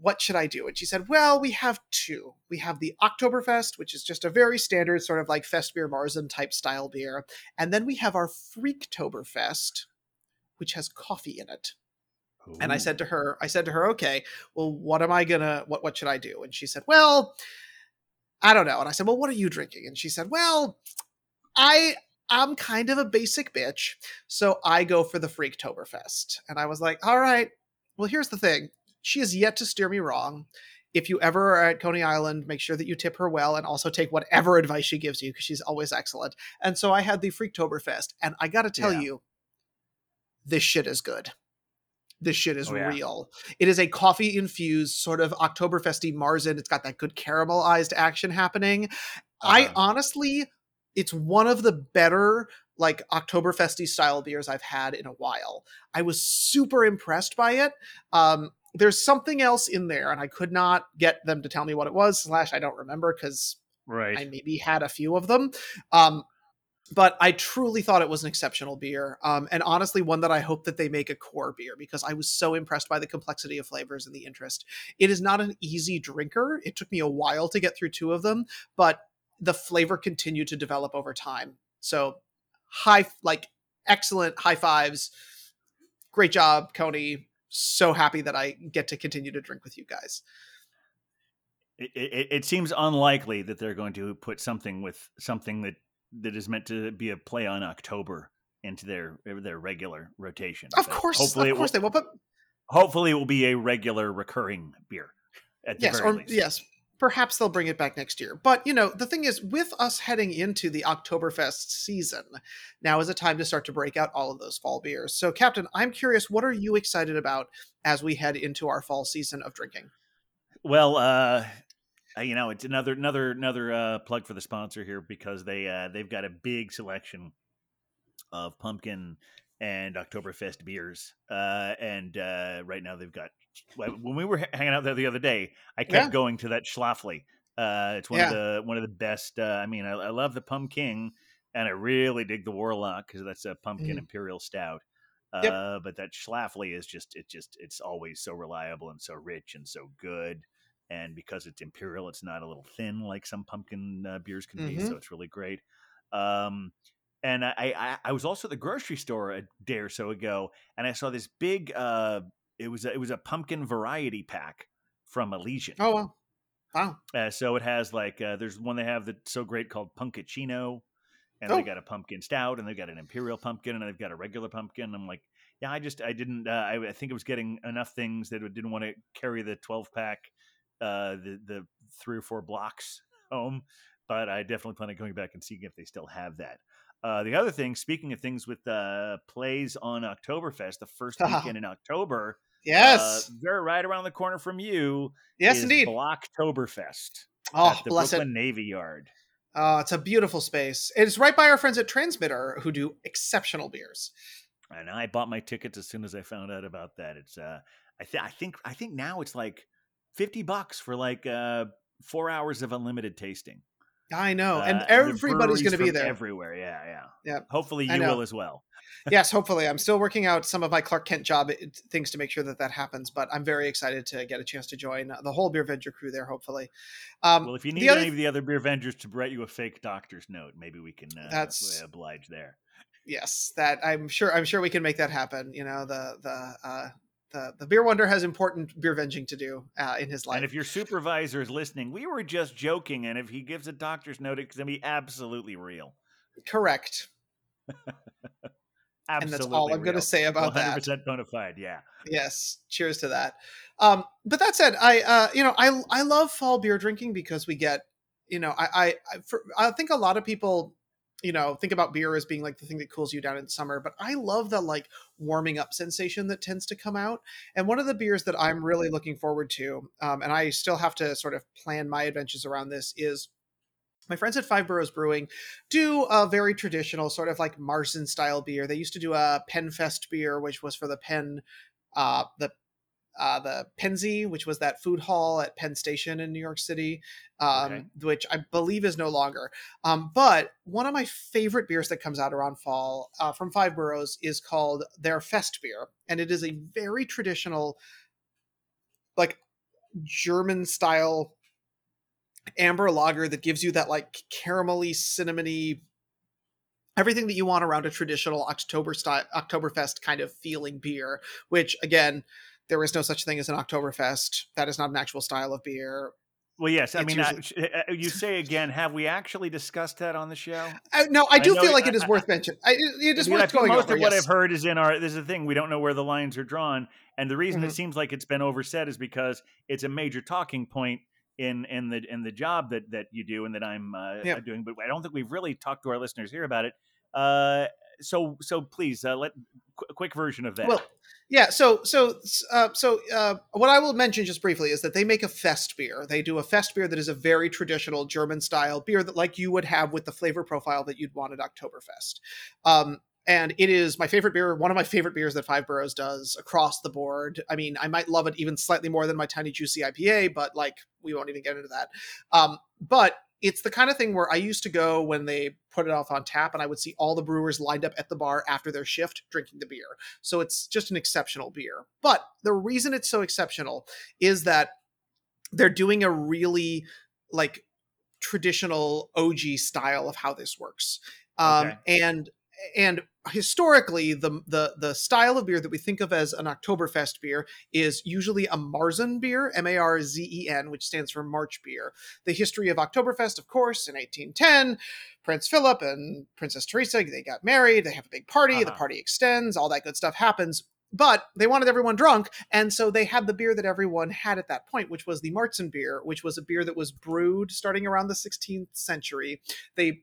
what should I do? And she said, Well, we have two. We have the Oktoberfest, which is just a very standard sort of like Festbier Marzen type style beer. And then we have our Freaktoberfest, which has coffee in it. And I said to her, I said to her, okay, well, what am I gonna what what should I do? And she said, Well, I don't know. And I said, Well, what are you drinking? And she said, Well, I I'm kind of a basic bitch, so I go for the Freaktoberfest. And I was like, All right, well, here's the thing. She has yet to steer me wrong. If you ever are at Coney Island, make sure that you tip her well and also take whatever advice she gives you because she's always excellent. And so I had the Freaktoberfest, and I got to tell Yeah. you, this shit is good. This shit is Oh, yeah. real. It is a coffee infused sort of Oktoberfesty Marzen. It's got that good caramelized action happening. I Uh-huh. honestly, it's one of the better like Oktoberfesty style beers I've had in a while. I was super impressed by it. Um, there's something else in there, and I could not get them to tell me what it was. Slash, I don't remember because right. I maybe had a few of them. Um, but I truly thought it was an exceptional beer. Um, and honestly, one that I hope that they make a core beer because I was so impressed by the complexity of flavors and the interest. It is not an easy drinker. It took me a while to get through two of them, but the flavor continued to develop over time. So high, like excellent high fives. Great job, Coney. So happy that I get to continue to drink with you guys. it, it, it seems unlikely that they're going to put something with something that that is meant to be a play on October into their their regular rotation. Of But course, hopefully of course it they will, will. But hopefully it will be a regular recurring beer. At the yes, very or least. yes, perhaps they'll bring it back next year. But you know, the thing is, with us heading into the Oktoberfest season, now is a time to start to break out all of those fall beers. So, Captain, I'm curious, what are you excited about as we head into our fall season of drinking? Well, uh, uh, you know, it's another another another uh, plug for the sponsor here because they uh, they've got a big selection of pumpkin and Oktoberfest beers, uh, and uh, right now they've got. When we were hanging out there the other day, I kept Yeah. going to that Schlafly. Uh, it's one of the one of the best. Uh, I mean, I, I love the pumpkin, and I really dig the Warlock because that's a pumpkin Mhm. imperial stout. Uh, Yep. But that Schlafly is just it just it's always so reliable and so rich and so good and because it's imperial, it's not a little thin like some pumpkin uh, beers can be. Mhm. So it's really great. Um, and I, I, I was also at the grocery store a day or so ago, and I saw this big. Uh, it was a, it was a pumpkin variety pack from Elysian. Oh, wow. Wow. Uh, so it has like uh, there's one they have that's so great called Punkuccino, and Oh. they got a pumpkin stout, and they've got an imperial pumpkin, and they've got a regular pumpkin. I'm like, yeah, I just I didn't uh, I, I think it was getting enough things that it didn't want to carry the 12 pack, uh, the the three or four blocks home, but I definitely plan on going back and seeing if they still have that. Uh, the other thing, speaking of things with uh, plays on Oktoberfest, the first weekend in October, Yes. uh, they're right around the corner from you. yes, is indeed. Blocktoberfest Oh, at the bless Brooklyn it. Navy Yard. Uh, it's a beautiful space. It's right by our friends at Transmitter who do exceptional beers. And I bought my tickets as soon as I found out about that. It's uh, I, th- I think I think now it's like fifty bucks for like uh, four hours of unlimited tasting. I know. Uh, and the everybody's going to be there. everywhere. Yeah, yeah, Yep. Hopefully you will as well. yes, hopefully. I'm still working out some of my Clark Kent job things to make sure that that happens, but I'm very excited to get a chance to join the whole Beer Venger crew there, hopefully. Um, Well, if you need other- any of the other beer vendors to write you a fake doctor's note, maybe we can uh, That's- oblige there. yes, that I'm sure I'm sure we can make that happen. You know, the the uh, the the beer wonder has important beer venging to do uh, in his life. And if your supervisor is listening, we were just joking. And if he gives a doctor's note, it's going to be absolutely real. Correct. Absolutely and that's all I'm going to say about 100% that. 100% bona fide. Yeah. Yes, cheers to that. Um, but that said, I uh, you know I I love fall beer drinking because we get you know I I I, for, I think a lot of people you know think about beer as being like the thing that cools you down in summer but i love the like warming up sensation that tends to come out and one of the beers that i'm really looking forward to um, and i still have to sort of plan my adventures around this is my friends at Five Boroughs Brewing do a very traditional sort of like Marzen style beer. They used to do a Penfest beer, which was for the Penn, uh, the uh, the Pennsy, which was that food hall at Penn Station in New York City, um, Okay. which I believe is no longer. Um, but one of my favorite beers that comes out around fall uh, from Five Boroughs is called their Fest beer, and it is a very traditional, like German style amber lager that gives you that like caramelly, cinnamony, everything that you want around a traditional October style Oktoberfest kind of feeling beer. Which again, there is no such thing as an Oktoberfest. That is not an actual style of beer. Well, yes. I It's mean, usually- sh- uh, you say again, have we actually discussed that on the show? I, no, I I do know feel like it is I- worth mentioning. I, it is I worth going most over. of what yes. I've heard is in our. This is the thing we don't know where the lines are drawn, and the reason Mhm. it seems like it's been oversaid is because it's a major talking point in in the in the job that that you do and that I'm uh, Yeah. doing. But I don't think we've really talked to our listeners here about it. Uh, so so please uh, let qu- a quick version of that. Well, yeah. So, so, uh, so, uh, what I will mention just briefly is that they make a fest beer. They do a fest beer that is a very traditional German style beer that, like, you would have with the flavor profile that you'd want at Oktoberfest. Um, and it is my favorite beer, one of my favorite beers that Five Boroughs does across the board. I mean, I might love it even slightly more than my Tiny Juicy IPA, but like, we won't even get into that. Um, but it's the kind of thing where I used to go when they put it off on tap, and I would see all the brewers lined up at the bar after their shift drinking the beer. So it's just an exceptional beer. But the reason it's so exceptional is that they're doing a really like traditional OG style of how this works. Um, Okay. and and historically the, the the style of beer that we think of as an Oktoberfest beer is usually a Marzen beer, M A R Z E N, which stands for March beer. The history of Oktoberfest, of course, in 1810, Prince Philip and Princess Teresa, they got married, they have a big party, the Uh-huh. party extends, all that good stuff happens. But they wanted everyone drunk, and so they had the beer that everyone had at that point, which was the Marzen beer, which was a beer that was brewed starting around the 16th century. They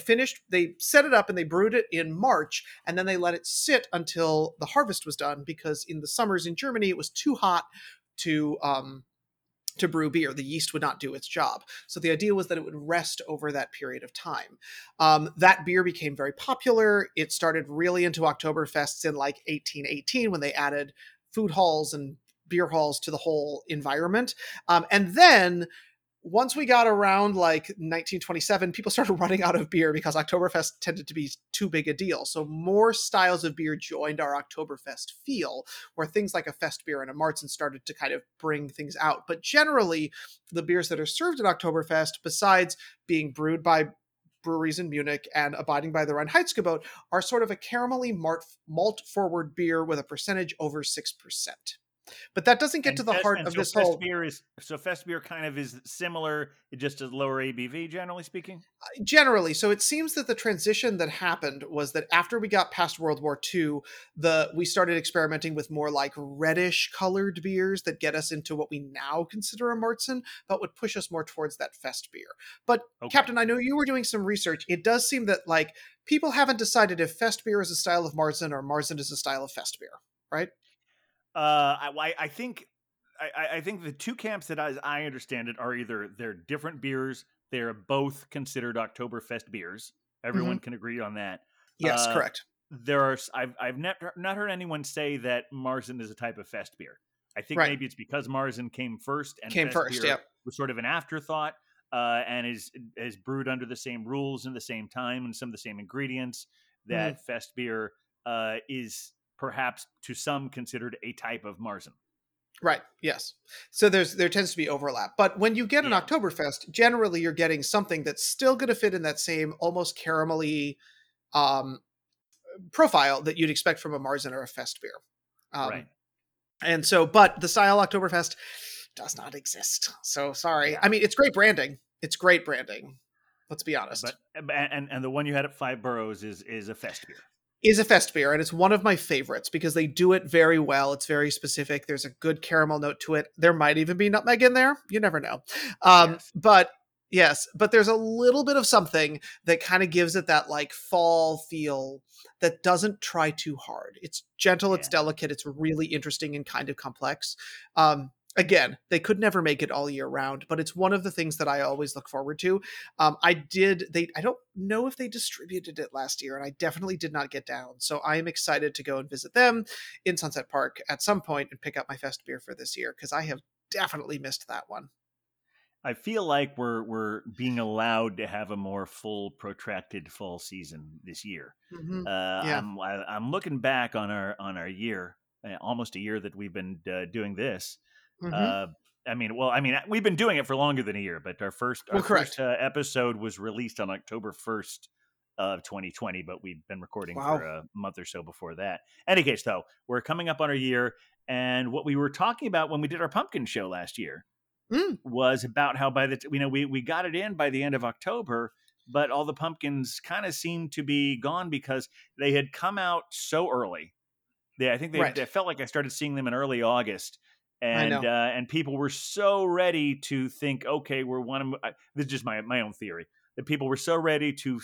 finished, they set it up and they brewed it in March, and then they let it sit until the harvest was done because in the summers in Germany it was too hot to um, to brew beer. The yeast would not do its job. So the idea was that it would rest over that period of time. Um, that beer became very popular. It started really into Oktoberfests in like 1818 when they added food halls and beer halls to the whole environment. Um, and then once we got around like 1927, people started running out of beer because Oktoberfest tended to be too big a deal. So more styles of beer joined our Oktoberfest feel, where things like a Fest beer and a Marzen started to kind of bring things out. But generally, the beers that are served at Oktoberfest, besides being brewed by breweries in Munich and abiding by the Reinheitsgebot, are sort of a caramelly malt forward beer with a percentage over 6%. But that doesn't get And to the Fest- heart of so this Fest whole beer is so Fest beer kind of is similar, it just is lower ABV, generally speaking. Uh, generally so it seems that the transition that happened was that after we got past world war ii the we started experimenting with more like reddish colored beers that get us into what we now consider a marzen but would push us more towards that fest beer but Okay. captain i know you were doing some research it does seem that like people haven't decided if fest beer is a style of marzen or marzen is a style of fest beer right Uh, I, I- think I- I, think the two camps that as I understand it are either they're different beers. They're both considered Oktoberfest beers. Everyone can agree on that. yes Uh, correct There are I've I've not not heard anyone say that Marzen is a type of fest beer. I think Right. maybe it's because Marzen came first and Came Fest first, yep. was sort of an afterthought uh, and is is brewed under the same rules and the same time and some of the same ingredients that Mm. Fest beer uh, is perhaps to some considered a type of Marzen. Right. Yes. So there's there tends to be overlap, but when you get an Yeah. Oktoberfest, generally you're getting something that's still going to fit in that same almost caramelly, um, profile that you'd expect from a Marzen or a Fest beer. Um, right. And so, but the style Oktoberfest does not exist. So sorry. Yeah. I mean, it's great branding. It's great branding. Let's be honest. But and and the one you had at Five Boroughs is is a fest beer. Is a fest beer and it's one of my favorites because they do it very well. It's very specific. There's a good caramel note to it. There might even be nutmeg in there. You never know. Um Yes. but yes but there's a little bit of something that kind of gives it that like fall feel that doesn't try too hard. It's gentle it's delicate it's really interesting and kind of complex. Um again they could never make it all year round but it's one of the things that i always look forward to um, I did. They. I don't know if they distributed it last year, and I definitely did not get down. So I am excited to go and visit them in Sunset Park at some point and pick up my fest beer for this year because I have definitely missed that one. I feel like we're we're being allowed to have a more full, protracted fall season this year. Mhm. Uh, Yeah. I'm I, I'm looking back on our on our year, uh, almost a year that we've been uh, doing this. Mhm. Uh, I mean, well, I mean, we've been doing it for longer than a year, but our first our Well, first uh, episode was released on October first of 2020, but we've been recording Wow. for a month or so before that. Any case, though, we're coming up on our year, and what we were talking about when we did our pumpkin show last year Mm. was about how by the t- you know we we got it in by the end of October, but all the pumpkins kind of seemed to be gone because they had come out so early. They, I think they, Right. they felt like I started seeing them in early August, and uh, and people were so ready to think, okay, we're one. Of, I, this is just my my own theory that people were so ready to.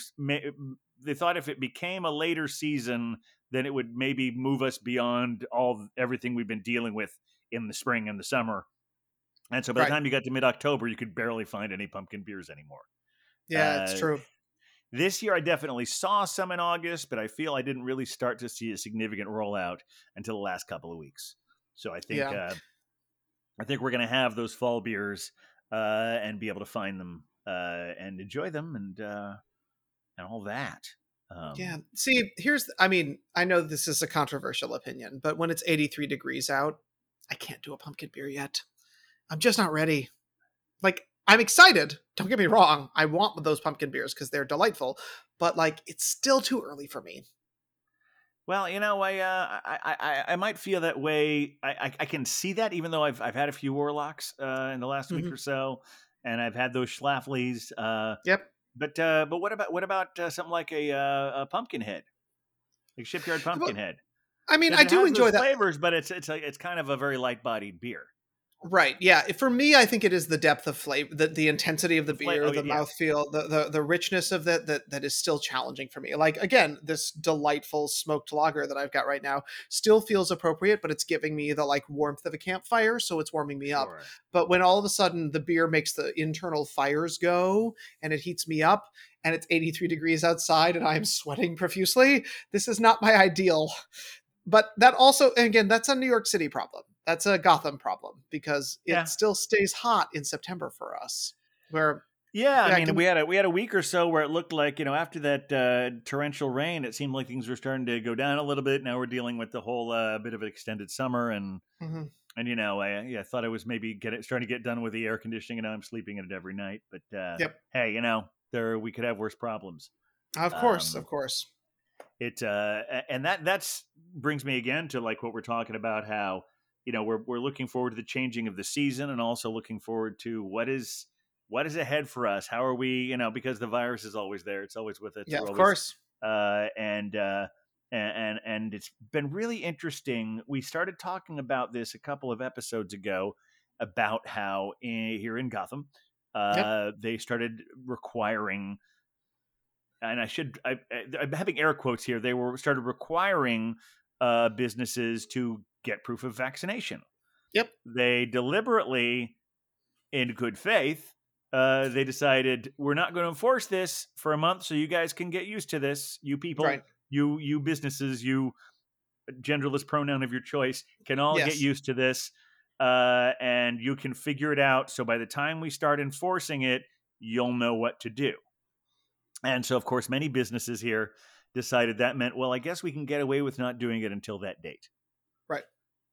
They thought if it became a later season, then it would maybe move us beyond all everything we've been dealing with in the spring and the summer. And so by Right. the time you got to mid October, you could barely find any pumpkin beers anymore. Yeah, it's Uh, true. This year, I definitely saw some in August, but I feel I didn't really start to see a significant rollout until the last couple of weeks. So I think Yeah. uh, I think we're going to have those fall beers uh, and be able to find them uh, and enjoy them and uh, and all that. Um, yeah. See, here's. I mean, I know this is a controversial opinion, but when it's 83 degrees out, I can't do a pumpkin beer yet. I'm just not ready. Like, I'm excited. Don't get me wrong. I want those pumpkin beers because they're delightful, but like, it's still too early for me. Well, you know, I, uh, I, I, I- might feel that way. I, I, I can see that, even though I've, I've had a few warlocks uh, in the last week Mhm. or so, and I've had those schlaflies. Uh, Yep. but, uh, but what about, what about uh, something like a, uh, a pumpkin head, like shipyard pumpkin head? I mean, I do enjoy that. flavors, but it's, it's, like it's kind of a very light bodied beer. Right. Yeah. For me, I think it is the depth of flavor, the, the intensity of the The beer, oh, the yeah. mouthfeel, the, the the richness of that that that is still challenging for me. Like again, this delightful smoked lager that I've got right now still feels appropriate, but it's giving me the like warmth of a campfire, so it's warming me up. Sure. But when all of a sudden the beer makes the internal fires go and it heats me up and it's 83 degrees outside and I'm sweating profusely, this is not my ideal. But that also, and again, that's a New York City problem. That's a Gotham problem because it Yeah. still stays hot in September for us. Where Yeah, I mean, can- we had a we had a week or so where it looked like you know after that uh, torrential rain, it seemed like things were starting to go down a little bit. Now we're dealing with the whole uh, bit of an extended summer, and Mhm. and you know, I yeah, I thought I was maybe get it, starting to get done with the air conditioning, and now I'm sleeping in it every night. But uh, Yep. hey, you know, there we could have worse problems. of course, Um, of course. It uh, and that that's brings me again to like what we're talking about how you know we're we're looking forward to the changing of the season and also looking forward to what is what is ahead for us. How are we you know because the virus is always there. It's always with us. Yeah, We're of course. uh, and uh, and and it's been really interesting. We started talking about this a couple of episodes ago about how in, here in Gotham, uh, they started requiring, and I should I, I- I'm having air quotes here. They were started requiring uh, businesses to get proof of vaccination. Yep. They deliberately, in good faith, uh, they decided we're not going to enforce this for a month, so you guys can get used to this. You people, Right. you you businesses, you genderless pronoun of your choice can all get used to this, uh, and you can figure it out. So by the time we start enforcing it, you'll know what to do. And so, of course, many businesses here decided that meant, well, I guess we can get away with not doing it until that date. Right.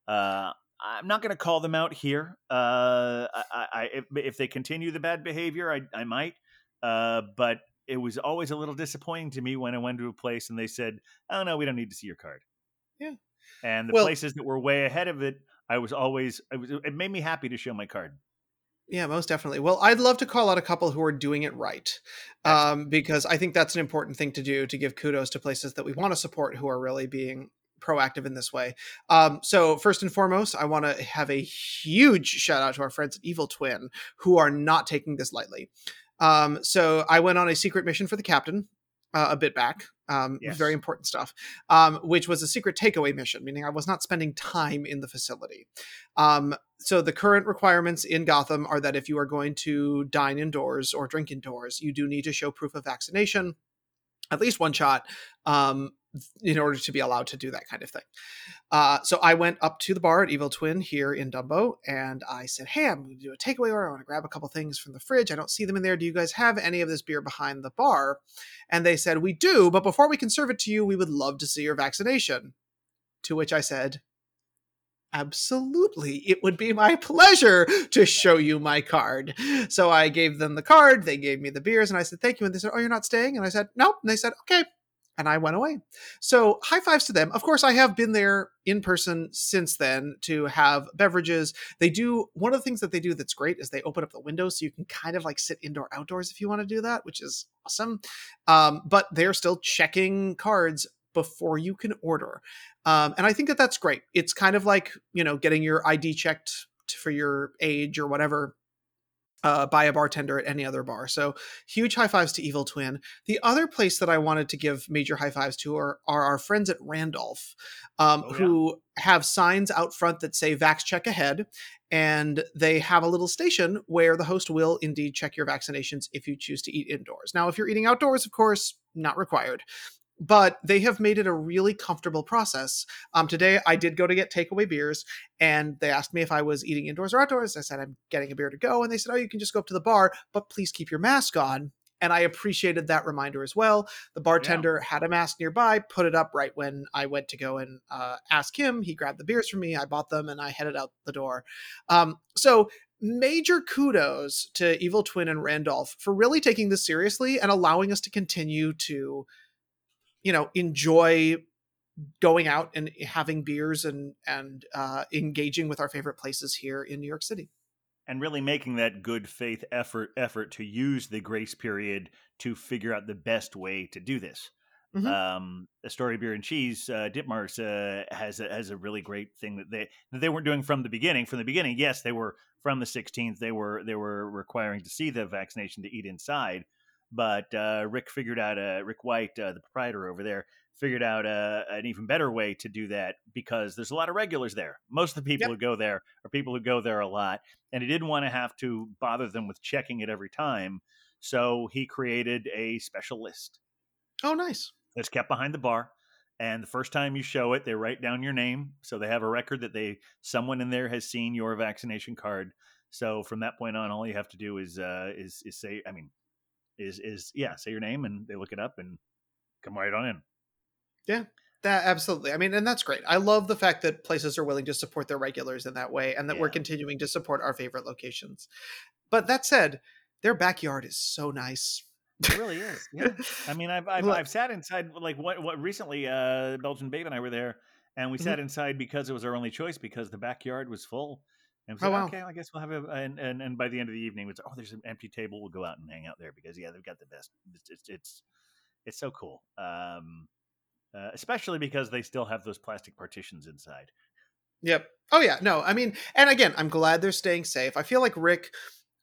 Uh, I'm not going to call them out here. Uh, I, I, if, if they continue the bad behavior, I, I might. Uh, but it was always a little disappointing to me when I went to a place and they said, "Oh no, we don't need to see your card." Yeah. And the Well- places that were way ahead of it, I was always it, was, it made me happy to show my card. Yeah, most definitely. Well, I'd love to call out a couple who are doing it right, um, because I think that's an important thing to do to give kudos to places that we want to support who are really being proactive in this way. Um, so, first and foremost, I want to have a huge shout out to our friends at Evil Twin who are not taking this lightly. Um, so, I went on a secret mission for the captain uh, a bit back. Um, Yes. Very important stuff, um, which was a secret takeaway mission, meaning I was not spending time in the facility. Um, so the current requirements in Gotham are that if you are going to dine indoors or drink indoors, you do need to show proof of vaccination, at least one shot, um, in order to be allowed to do that kind of thing. Uh, so I went up to the bar at Evil Twin here in Dumbo, and I said, "Hey, I'm going to do a takeaway order. I want to grab a couple things from the fridge. I don't see them in there. Do you guys have any of this beer behind the bar?" And they said, "We do, but before we can serve it to you, we would love to see your vaccination." To which I said, Absolutely. It would be my pleasure to show you my card. So I gave them the card. They gave me the beers and I said, Thank you. And they said, Oh, you're not staying? And I said, Nope. And they said, Okay. And I went away. So high fives to them. Of course, I have been there in person since then to have beverages. They do one of the things that they do that's great is they open up the windows so you can kind of like sit indoor outdoors if you want to do that, which is awesome. Um, but they're still checking cards before you can order. Um, and I think that that's great. It's kind of like, you know, getting your ID checked for your age or whatever uh, by a bartender at any other bar. So huge high fives to Evil Twin. The other place that I wanted to give major high fives to are, are our friends at Randolph, um, Oh, yeah. who have signs out front that say Vax check ahead. And they have a little station where the host will indeed check your vaccinations if you choose to eat indoors. Now, if you're eating outdoors, of course, not required. But they have made it a really comfortable process. Um, today, I did go to get takeaway beers, and they asked me if I was eating indoors or outdoors. I said I'm getting a beer to go, and they said, "Oh, you can just go up to the bar, but please keep your mask on." And I appreciated that reminder as well. The bartender had a mask nearby, put it up right when I went to go and uh, ask him. He grabbed the beers for me, I bought them, and I headed out the door. Um, so major kudos to Evil Twin and Randolph for really taking this seriously and allowing us to continue to, you know, enjoy going out and having beers and and uh, engaging with our favorite places here in New York City. and really making that good faith effort effort to use the grace period to figure out the best way to do this. Mhm. Um, Astoria Beer and Cheese, uh, Ditmars uh, has a, has a really great thing that they that they weren't doing from the beginning. From the beginning, yes, they were from the 16th. They were they were requiring to see the vaccination to eat inside, but uh, Rick figured out uh, Rick White, uh, the proprietor over there, figured out uh, an even better way to do that because there's a lot of regulars there. Most of the people Yep. who go there are people who go there a lot, and he didn't want to have to bother them with checking it every time. So he created a special list Oh, nice. that's kept behind the bar. And the first time you show it, they write down your name, so they have a record that they someone in there has seen your vaccination card. So from that point on, all you have to do is uh, is is say, I mean, is is yeah, say your name, and they look it up and come right on in. Yeah. That absolutely. I mean, and that's great. I love the fact that places are willing to support their regulars in that way, and that we're continuing to support our favorite locations. But that said, their backyard is so nice. It really is. Yeah. I mean, I've I've, I've sat inside like what what recently. Uh, Belgian Babe and I were there, and we Mhm. sat inside because it was our only choice because the backyard was full. And Oh, wow. okay, I guess we'll have a and, and and by the end of the evening, it's oh, there's an empty table. We'll go out and hang out there because yeah, they've got the best. It's it's it's, it's so cool. Um, uh, especially because they still have those plastic partitions inside. Yep. Oh yeah. No, I mean, and again, I'm glad they're staying safe. I feel like Rick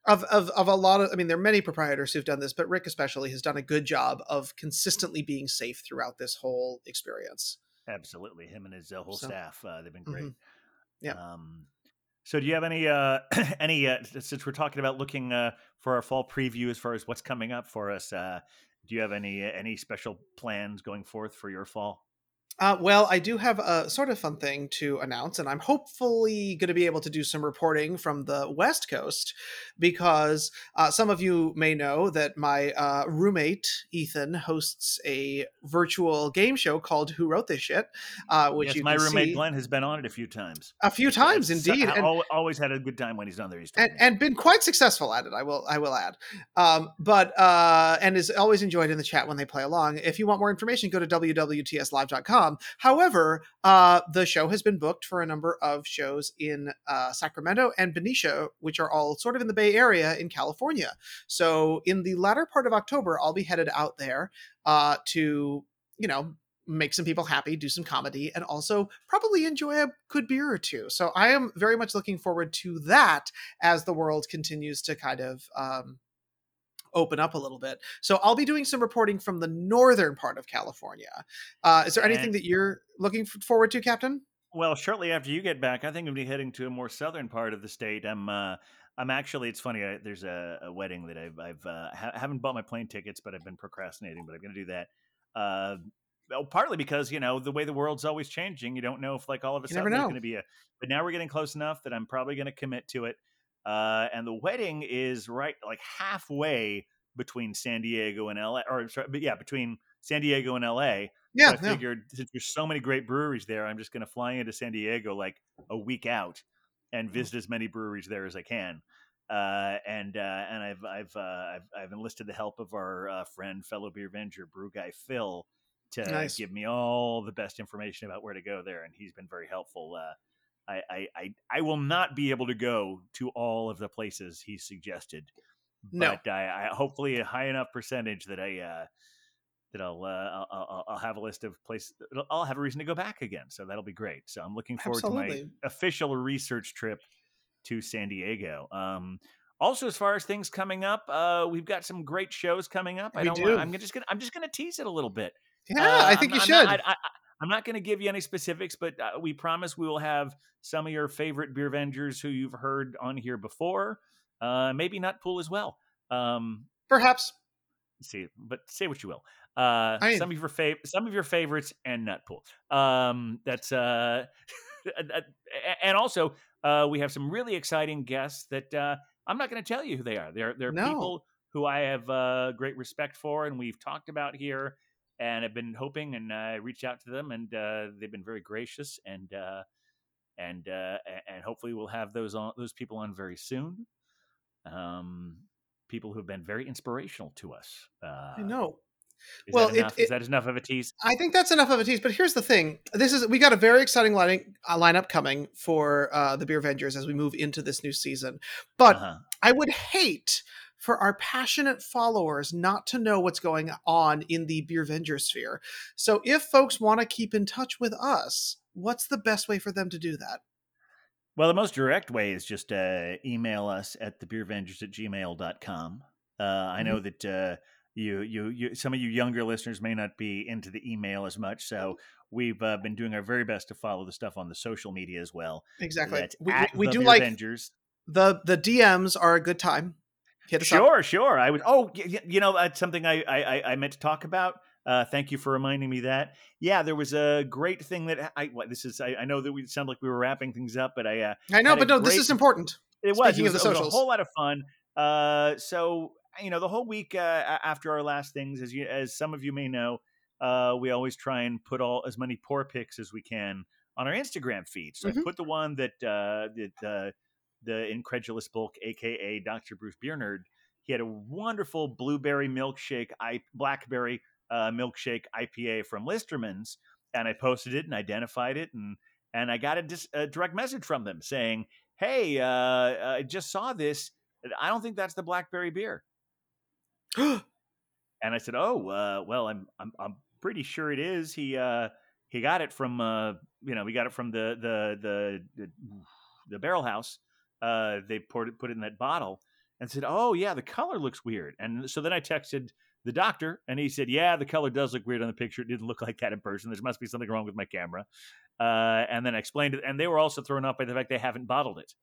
of of of a lot of I mean, there are many proprietors who've done this, but Rick especially has done a good job of consistently being safe throughout this whole experience. Absolutely, him and his uh, whole So- staff. Uh, they've been great. Mhm. Yeah. Um, so, do you have any uh, any uh, since we're talking about looking uh, for our fall preview as far as what's coming up for us? Uh, do you have any any special plans going forth for your fall? Uh, well, I do have a sort of fun thing to announce, and I'm hopefully going to be able to do some reporting from the West Coast because uh, some of you may know that my uh, roommate, Ethan, hosts a virtual game show called Who Wrote This Shit, uh, which yes, my roommate see Glenn has been on it a few times. a few times It's- indeed. And- always had a good time when he's on there. He's and, and been quite successful at it. I will I will add, um, but uh, and is always enjoyed in the chat when they play along. If you want more information, go to www.tslive.com. However, uh, the show has been booked for a number of shows in uh, Sacramento and Benicia, which are all sort of in the Bay Area in California. So in the latter part of October, I'll be headed out there uh, to you know make some people happy, do some comedy, and also probably enjoy a good beer or two. So I am very much looking forward to that as the world continues to kind of um, open up a little bit. So I'll be doing some reporting from the northern part of California. Uh, is there anything And- that you're looking forward to, Captain? Well, shortly after you get back, I think I'm be heading to a more southern part of the state. I'm, uh, I'm actually. It's funny. I, there's a, a wedding that I've, I've uh, ha- haven't bought my plane tickets, but I've been procrastinating. But I'm gonna do that. Uh, well, partly because you know the way the world's always changing. You don't know if like all of a You sudden there's going to be a. But now we're getting close enough that I'm probably going to commit to it. Uh, and the wedding is right like halfway between San Diego and LA, or sorry, but yeah, between San Diego and LA. Yeah, So I yeah. figured since there's so many great breweries there, I'm just going to fly into San Diego like a week out and Mm. visit as many breweries there as I can. Uh, and uh, and I've I've, uh, I've I've enlisted the help of our uh, friend, fellow beer venger, brew guy Phil, to Nice. give me all the best information about where to go there, and he's been very helpful. I, I I I will not be able to go to all of the places he suggested, No. but I, I hopefully a high enough percentage that I uh, that I'll, uh, I'll I'll have a list of places. I'll have a reason to go back again, so that'll be great. So I'm looking forward to my official research trip to San Diego. Um, also, as far as things coming up, uh, we've got some great shows coming up. I We don't. do. Want, I'm just gonna I'm just gonna tease it a little bit. Yeah, Uh, I think I'm, you I'm should. Not, I, I, I'm not going to give you any specifics, but uh, we promise we will have some of your favorite beer vengers who you've heard on here before. Uh, maybe Nutpool as well. Um, Perhaps. see, but say what you will. Uh, I- some of your fav- some of your favorites and Nutpool. Um, that's uh, and also uh, we have some really exciting guests that uh, I'm not going to tell you who they are. They're they're No. people who I have uh, great respect for, and we've talked about here, and I've been hoping, and I reached out to them, and uh, they've been very gracious, and uh, and uh, and hopefully we'll have those on those people on very soon. Um, people who have been very inspirational to us. Uh, I know. Is Well, that it- enough? it- is that enough of a tease? I think that's enough of a tease. But here's the thing: this is we got a very exciting line, uh, lineup coming for uh, the Beer Avengers as we move into this new season. But Uh-huh. I would hate for our passionate followers not to know what's going on in the Beer Venger sphere. So if folks want to keep in touch with us, what's the best way for them to do that? Well, the most direct way is just uh, email us at thebeervengers at gmail.com. Uh, I know that uh, you, you, you, some of you younger listeners may not be into the email as much, so we've uh, been doing our very best to follow the stuff on the social media as well. Exactly. That's We, at we do Beer like Vengers. the the DMs are a good time. Hit us up. Sure, sure. I would. Oh, y- y- you know, that's something I, I I- I meant to talk about. Uh, thank you for reminding me that. Yeah, there was a great thing that I. What, this is. I, I know that we sound like we were wrapping things up, but I. Uh, I know, but no, this is important. It was. Speaking it of was, the it was socials. a whole lot of fun. Uh, so you know, the whole week uh, after our last things, as you, as some of you may know, uh, we always try and put all as many poor picks as we can on our Instagram feed. So I Mhm. put the one that uh, that uh, the incredulous bulk, aka Dr. Bruce Beer he had a wonderful blueberry milkshake, I blackberry uh, milkshake IPA from Listermann's, and I posted it and identified it, and and I got a, dis- a direct message from them saying, "Hey, uh, I just saw this. I don't think that's the blackberry beer." And I said, "Oh, uh, well, I'm I'm I'm pretty sure it is. He uh, he got it from uh, you know, we got it from the the the the, the barrel house. Uh, they poured it, put it in that bottle, and said, "Oh yeah, the color looks weird." And so then I texted the doctor, and he said, "Yeah, the color does look weird on the picture. It didn't look like that in person. There must be something wrong with my camera." Uh, and then I explained it, and they were also thrown off by the fact they haven't bottled it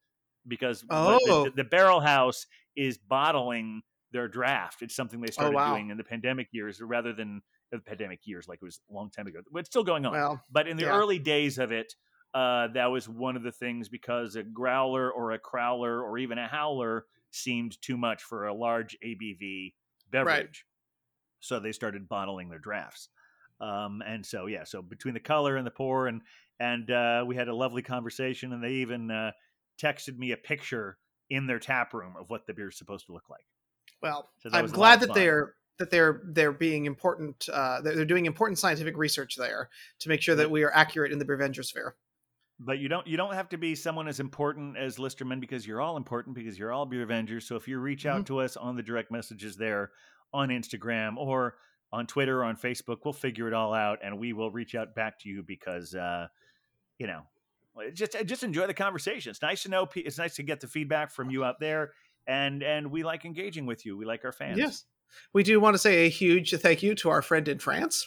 because the- the, Oh. the, the barrel house is bottling their draft. It's something they started wow. doing in the pandemic years rather than the pandemic years, like it was a long time ago, but it's still going on. Well, but in the yeah. early days of it, uh, that was one of the things because a growler or a crowler or even a howler seemed too much for a large ABV beverage. So they started bottling their drafts. Um, and so yeah, so between the color and the pour, and and uh, we had a lovely conversation, and they even uh, texted me a picture in their tap room of what the beer is supposed to look like. well, So I'm was a lot glad that they're that they're they're being important. Uh, they're, they're doing important scientific research there to make sure that we are accurate in the Beer sphere. But you don't you don't have to be someone as important as Listermann because you're all important because you're all beer Avengers. So if you reach out to us on the direct messages there on Instagram or on Twitter or on Facebook, we'll figure it all out and we will reach out back to you because uh, you know just just enjoy the conversation. It's nice to know. It's nice to get the feedback from you out there, and and we like engaging with you. We like our fans. Yes, we do want to say a huge thank you to our friend in France.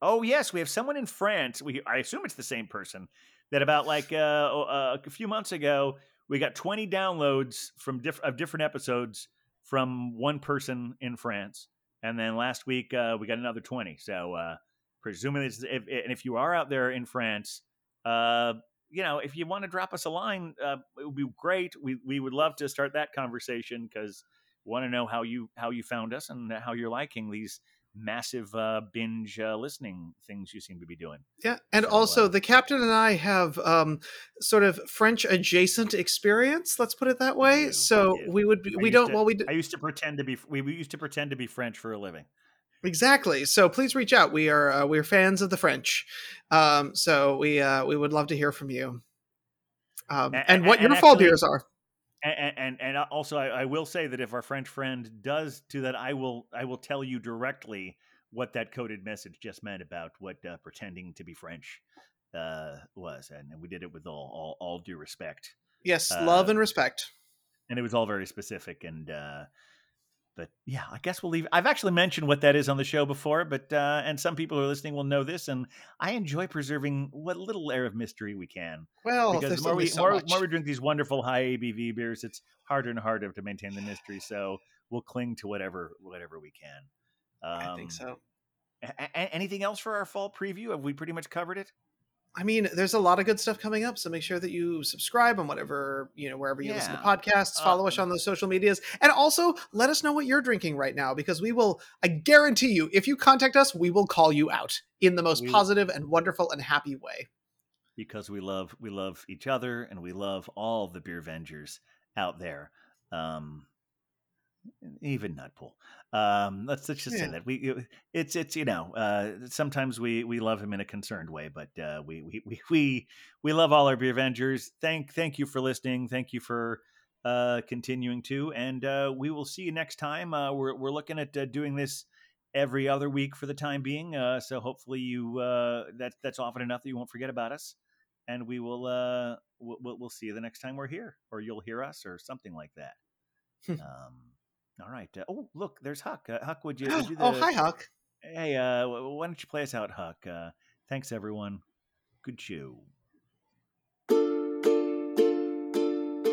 Oh yes, we have someone in France. We I assume it's the same person that about like uh, a few months ago we got 20 downloads from diff- of different episodes from one person in France, and then last week uh, we got another 20. So uh, if, and if you are out there in France, uh, you know if you want to drop us a line, uh, it would be great. We we would love to start that conversation because want to know how you how you found us and how you're liking these massive uh, binge uh, listening things you seem to be doing. Yeah, and So, also uh, the captain and I have um, sort of French adjacent experience. Let's put it that way. do, so we would be, we don't to- well we d- I used to pretend to be we, we used to pretend to be French for a living. exactly. So please reach out. We are uh, we're fans of the French. Um, so we uh, we would love to hear from you. Um, A- and a- what and your fall beers are. And and, and also I, I will say that if our French friend does do that, I will I will tell you directly what that coded message just meant about what uh, pretending to be French uh, was, and we did it with all all, all due respect. Yes, uh, love and respect. and it was all very specific and uh but yeah i guess we'll leave i've actually mentioned what that is on the show before but uh and some people who are listening will know this and i enjoy preserving what little air of mystery we can Well, because the more we so more, more we drink these wonderful high abv beers it's harder and harder to maintain the mystery so we'll cling to whatever whatever we can. Um, I think so. a- a- anything else for our fall preview? Have we pretty much covered it I mean, there's a lot of good stuff coming up, so make sure that you subscribe on whatever, you know, wherever you listen to podcasts, follow us on those social medias, and also let us know what you're drinking right now because we will, I guarantee you, if you contact us, we will call you out in the most We positive and wonderful and happy way. because we love we love each other and we love all the beer vengers out there. Um even nutpool um let's let's just say that we it's it's you know uh sometimes we we love him in a concerned way but uh we we we we, we love all our beer vengers thank thank you for listening. Thank you for uh continuing to and uh we will see you next time. Uh we're we're looking at uh, doing this every other week for the time being uh so hopefully you uh that that's often enough that you won't forget about us and we will uh we'll, we'll we'll see you the next time we're here or you'll hear us or something like that. Um all right uh, oh look there's huck uh, huck would you, would you oh, hi, Huck. hey uh why don't you play us out huck uh thanks everyone good show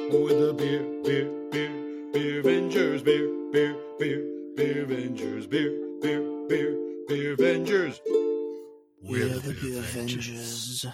With the beer, beer, beer, beer Avengers, beer, beer, beer, beer Avengers, beer, beer, beer, beer Avengers. We're the Beer Avengers.